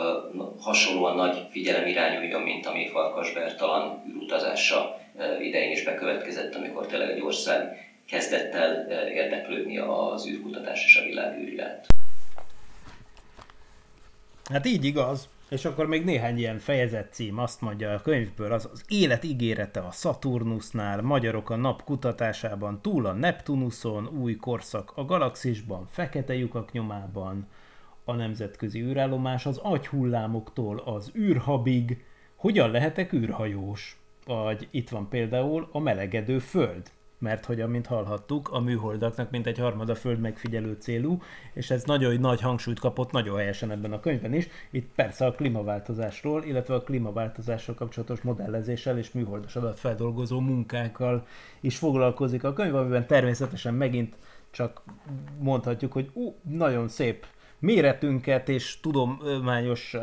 hasonlóan nagy figyelem irányuljon, mint ami Farkas Bertalan űrutazása idején is bekövetkezett, amikor tényleg egy ország kezdett el érdeklődni az űrkutatás és a világűr iránt. Hát így igaz. És akkor még néhány ilyen fejezet cím azt mondja a könyvből, az az élet ígérete a Saturnusnál, magyarok a nap kutatásában, túl a Neptunuson, új korszak a galaxisban, fekete lyukak nyomában, a nemzetközi űrállomás az agyhullámoktól az űrhabig, hogyan lehetek űrhajós? Vagy itt van például a melegedő föld mert hogy amint hallhattuk, a műholdaknak mint egy harmada föld megfigyelő célú, és ez nagyon nagy hangsúlyt kapott nagyon helyesen ebben a könyvben is. Itt persze a klímaváltozásról, illetve a klímaváltozással kapcsolatos modellezéssel és műholdas adatfeldolgozó munkákkal is foglalkozik a könyv, amiben természetesen megint csak mondhatjuk, hogy ú, nagyon szép méretünket és tudományos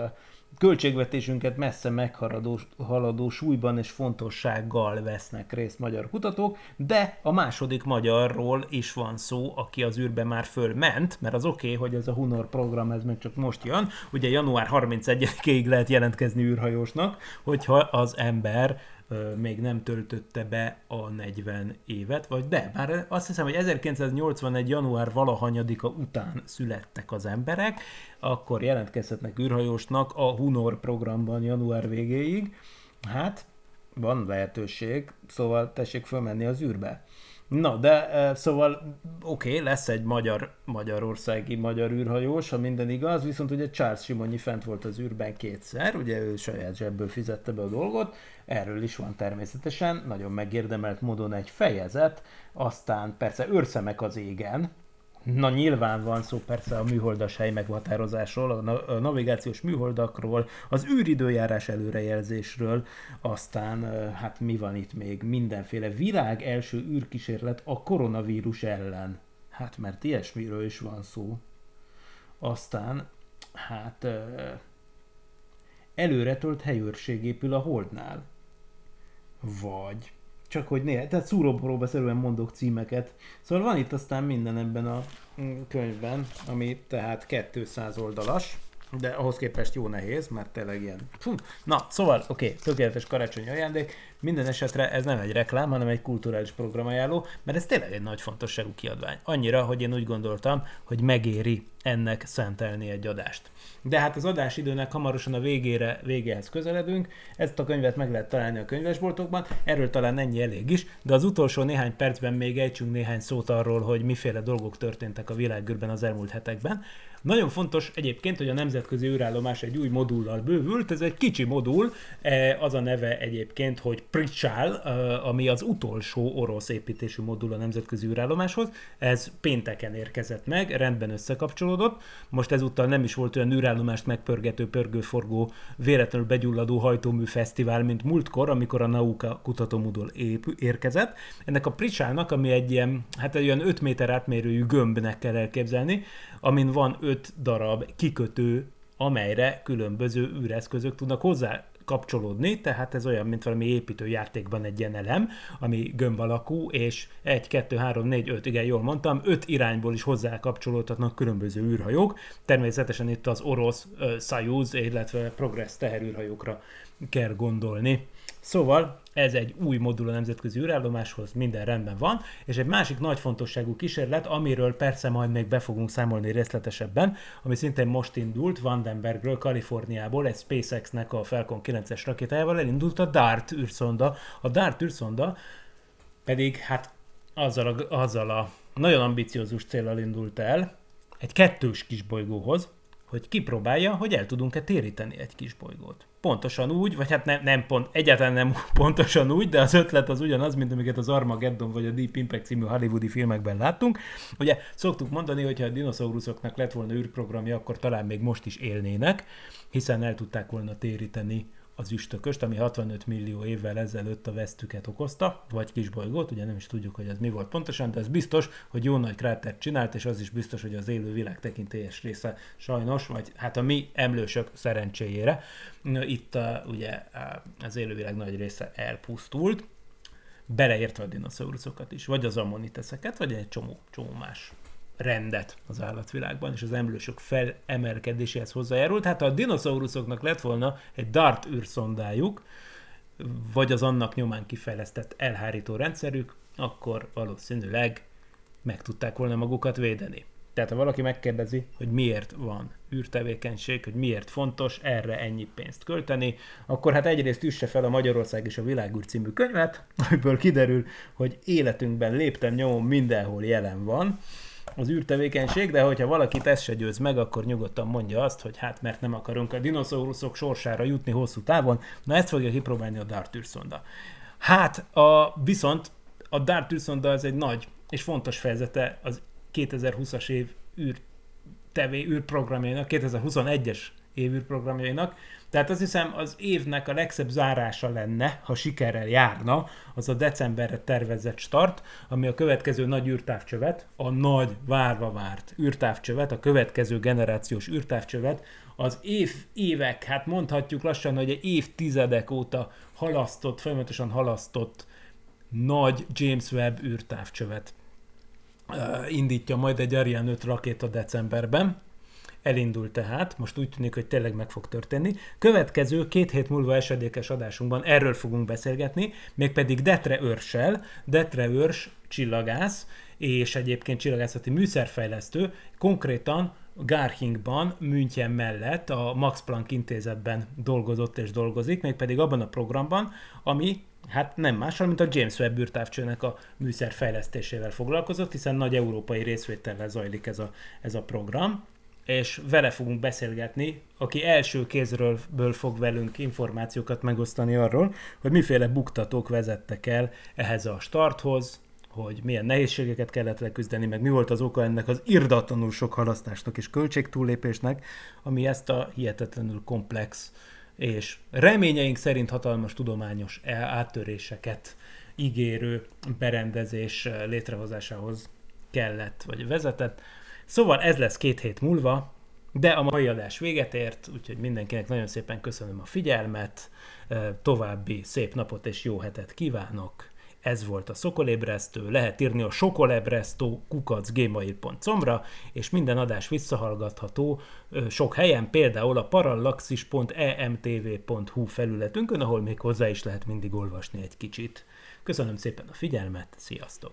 költségvetésünket messze meghaladó haladó súlyban és fontossággal vesznek részt magyar kutatók, de a második magyarról is van szó, aki az űrbe már fölment, mert az oké, okay, hogy ez a Hunor program, ez még csak most jön, ugye január 31-ig lehet jelentkezni űrhajósnak, hogyha az ember még nem töltötte be a 40 évet, vagy de, már azt hiszem, hogy 1981. január valahanyadika után születtek az emberek, akkor jelentkezhetnek űrhajósnak a Hunor programban január végéig. Hát, van lehetőség, szóval tessék fölmenni az űrbe. Na, de szóval oké, okay, lesz egy magyar, magyarországi magyar űrhajós, ha minden igaz, viszont ugye Charles Simonyi fent volt az űrben kétszer, ugye ő saját zsebből fizette be a dolgot, erről is van természetesen, nagyon megérdemelt módon egy fejezet, aztán persze őrszemek az égen, Na nyilván van szó persze a műholdas hely meghatározásról, a navigációs műholdakról, az űridőjárás előrejelzésről, aztán hát mi van itt még? Mindenféle világ első űrkísérlet a koronavírus ellen. Hát mert ilyesmiről is van szó. Aztán hát előretölt helyőrség épül a Holdnál. Vagy csak hogy néha, tehát szúrópróba szerűen mondok címeket. Szóval van itt aztán minden ebben a mm, könyvben, ami tehát 200 oldalas, de ahhoz képest jó nehéz, mert tényleg ilyen. Fú. Na, szóval, oké, okay, tökéletes karácsonyi ajándék. Minden esetre ez nem egy reklám, hanem egy kulturális programajánló, mert ez tényleg egy nagy fontosságú kiadvány. Annyira, hogy én úgy gondoltam, hogy megéri ennek szentelni egy adást. De hát az adásidőnek hamarosan a végére, végéhez közeledünk. Ezt a könyvet meg lehet találni a könyvesboltokban, erről talán ennyi elég is, de az utolsó néhány percben még ejtsünk néhány szót arról, hogy miféle dolgok történtek a világgörben az elmúlt hetekben. Nagyon fontos egyébként, hogy a nemzetközi űrállomás egy új modullal bővült, ez egy kicsi modul, e, az a neve egyébként, hogy Pricsál, ami az utolsó orosz építésű modul a nemzetközi űrállomáshoz. Ez pénteken érkezett meg, rendben összekapcsolódott. Most ezúttal nem is volt olyan űrállomást megpörgető, pörgőforgó, véletlenül begyulladó hajtómű fesztivál, mint múltkor, amikor a Nauka kutatómodul érkezett. Ennek a Pricsálnak, ami egy ilyen, hát egy olyan 5 méter átmérőjű gömbnek kell elképzelni, amin van 5 darab kikötő, amelyre különböző űreszközök tudnak hozzá kapcsolódni, tehát ez olyan, mint valami építőjátékban egy ilyen elem, ami gömb alakú, és 1, 2, 3, 4, 5, igen, jól mondtam, 5 irányból is hozzá kapcsolódhatnak különböző űrhajók. Természetesen itt az orosz uh, Soyuz, illetve Progress teherűrhajókra kell gondolni. Szóval ez egy új modul a nemzetközi űrállomáshoz, minden rendben van, és egy másik nagy fontosságú kísérlet, amiről persze majd még be fogunk számolni részletesebben, ami szintén most indult Vandenbergről, Kaliforniából, egy SpaceX-nek a Falcon 9-es rakétájával elindult a DART űrszonda. A DART űrszonda pedig hát azzal a, azzal a nagyon ambiciózus célral indult el, egy kettős kisbolygóhoz, hogy kipróbálja, hogy el tudunk-e téríteni egy kisbolygót pontosan úgy, vagy hát nem, nem pont, egyáltalán nem pontosan úgy, de az ötlet az ugyanaz, mint amiket az Armageddon vagy a Deep Impact című hollywoodi filmekben láttunk. Ugye szoktuk mondani, hogy ha a dinoszauruszoknak lett volna űrprogramja, akkor talán még most is élnének, hiszen el tudták volna téríteni az üstököst, ami 65 millió évvel ezelőtt a vesztüket okozta, vagy kisbolygót, ugye nem is tudjuk, hogy ez mi volt pontosan, de ez biztos, hogy jó nagy krátert csinált, és az is biztos, hogy az élő világ tekintélyes része sajnos, vagy hát a mi emlősök szerencséjére, itt a, ugye az élővilág nagy része elpusztult, beleértve a dinoszauruszokat is, vagy az ammoniteszeket, vagy egy csomó, csomó más rendet az állatvilágban, és az emlősök felemelkedéséhez hozzájárult. Hát ha a dinoszauruszoknak lett volna egy DART űrszondájuk, vagy az annak nyomán kifejlesztett elhárító rendszerük, akkor valószínűleg meg tudták volna magukat védeni. Tehát ha valaki megkérdezi, hogy miért van űrtevékenység, hogy miért fontos erre ennyi pénzt költeni, akkor hát egyrészt üsse fel a Magyarország és a Világúr című könyvet, amiből kiderül, hogy életünkben léptem nyomon mindenhol jelen van, az űrtevékenység, de hogyha valakit ez se győz meg, akkor nyugodtan mondja azt, hogy hát mert nem akarunk a dinoszauruszok sorsára jutni hosszú távon, na ezt fogja kipróbálni a DART űrszonda. Hát a, viszont a DART űrszonda az egy nagy és fontos fejezete az 2020-as év űr tevé űrprogramjainak, 2021-es év űrprogramjainak, tehát azt hiszem az évnek a legszebb zárása lenne, ha sikerrel járna, az a decemberre tervezett start, ami a következő nagy űrtávcsövet, a nagy várva várt űrtávcsövet, a következő generációs űrtávcsövet, az év, évek, hát mondhatjuk lassan, hogy egy évtizedek óta halasztott, folyamatosan halasztott nagy James Webb űrtávcsövet indítja majd egy Ariane 5 rakéta decemberben, Elindul tehát, most úgy tűnik, hogy tényleg meg fog történni. Következő két hét múlva esedékes adásunkban erről fogunk beszélgetni, mégpedig Detre Őrsel, Detre Őrs csillagász, és egyébként csillagászati műszerfejlesztő, konkrétan Garchingban, München mellett a Max Planck intézetben dolgozott és dolgozik, mégpedig abban a programban, ami hát nem mással, mint a James Webb űrtávcsőnek a műszer fejlesztésével foglalkozott, hiszen nagy európai részvétellel zajlik ez a, ez a program és vele fogunk beszélgetni, aki első kézről fog velünk információkat megosztani arról, hogy miféle buktatók vezettek el ehhez a starthoz, hogy milyen nehézségeket kellett leküzdeni, meg mi volt az oka ennek az irdatlanul sok halasztásnak és költségtúlépésnek, ami ezt a hihetetlenül komplex és reményeink szerint hatalmas tudományos áttöréseket ígérő berendezés létrehozásához kellett, vagy vezetett. Szóval ez lesz két hét múlva, de a mai adás véget ért, úgyhogy mindenkinek nagyon szépen köszönöm a figyelmet, további szép napot és jó hetet kívánok. Ez volt a Szokolébresztő, lehet írni a sokolebresztő kukacgmail.com-ra, és minden adás visszahallgatható sok helyen, például a parallaxis.emtv.hu felületünkön, ahol még hozzá is lehet mindig olvasni egy kicsit. Köszönöm szépen a figyelmet, sziasztok!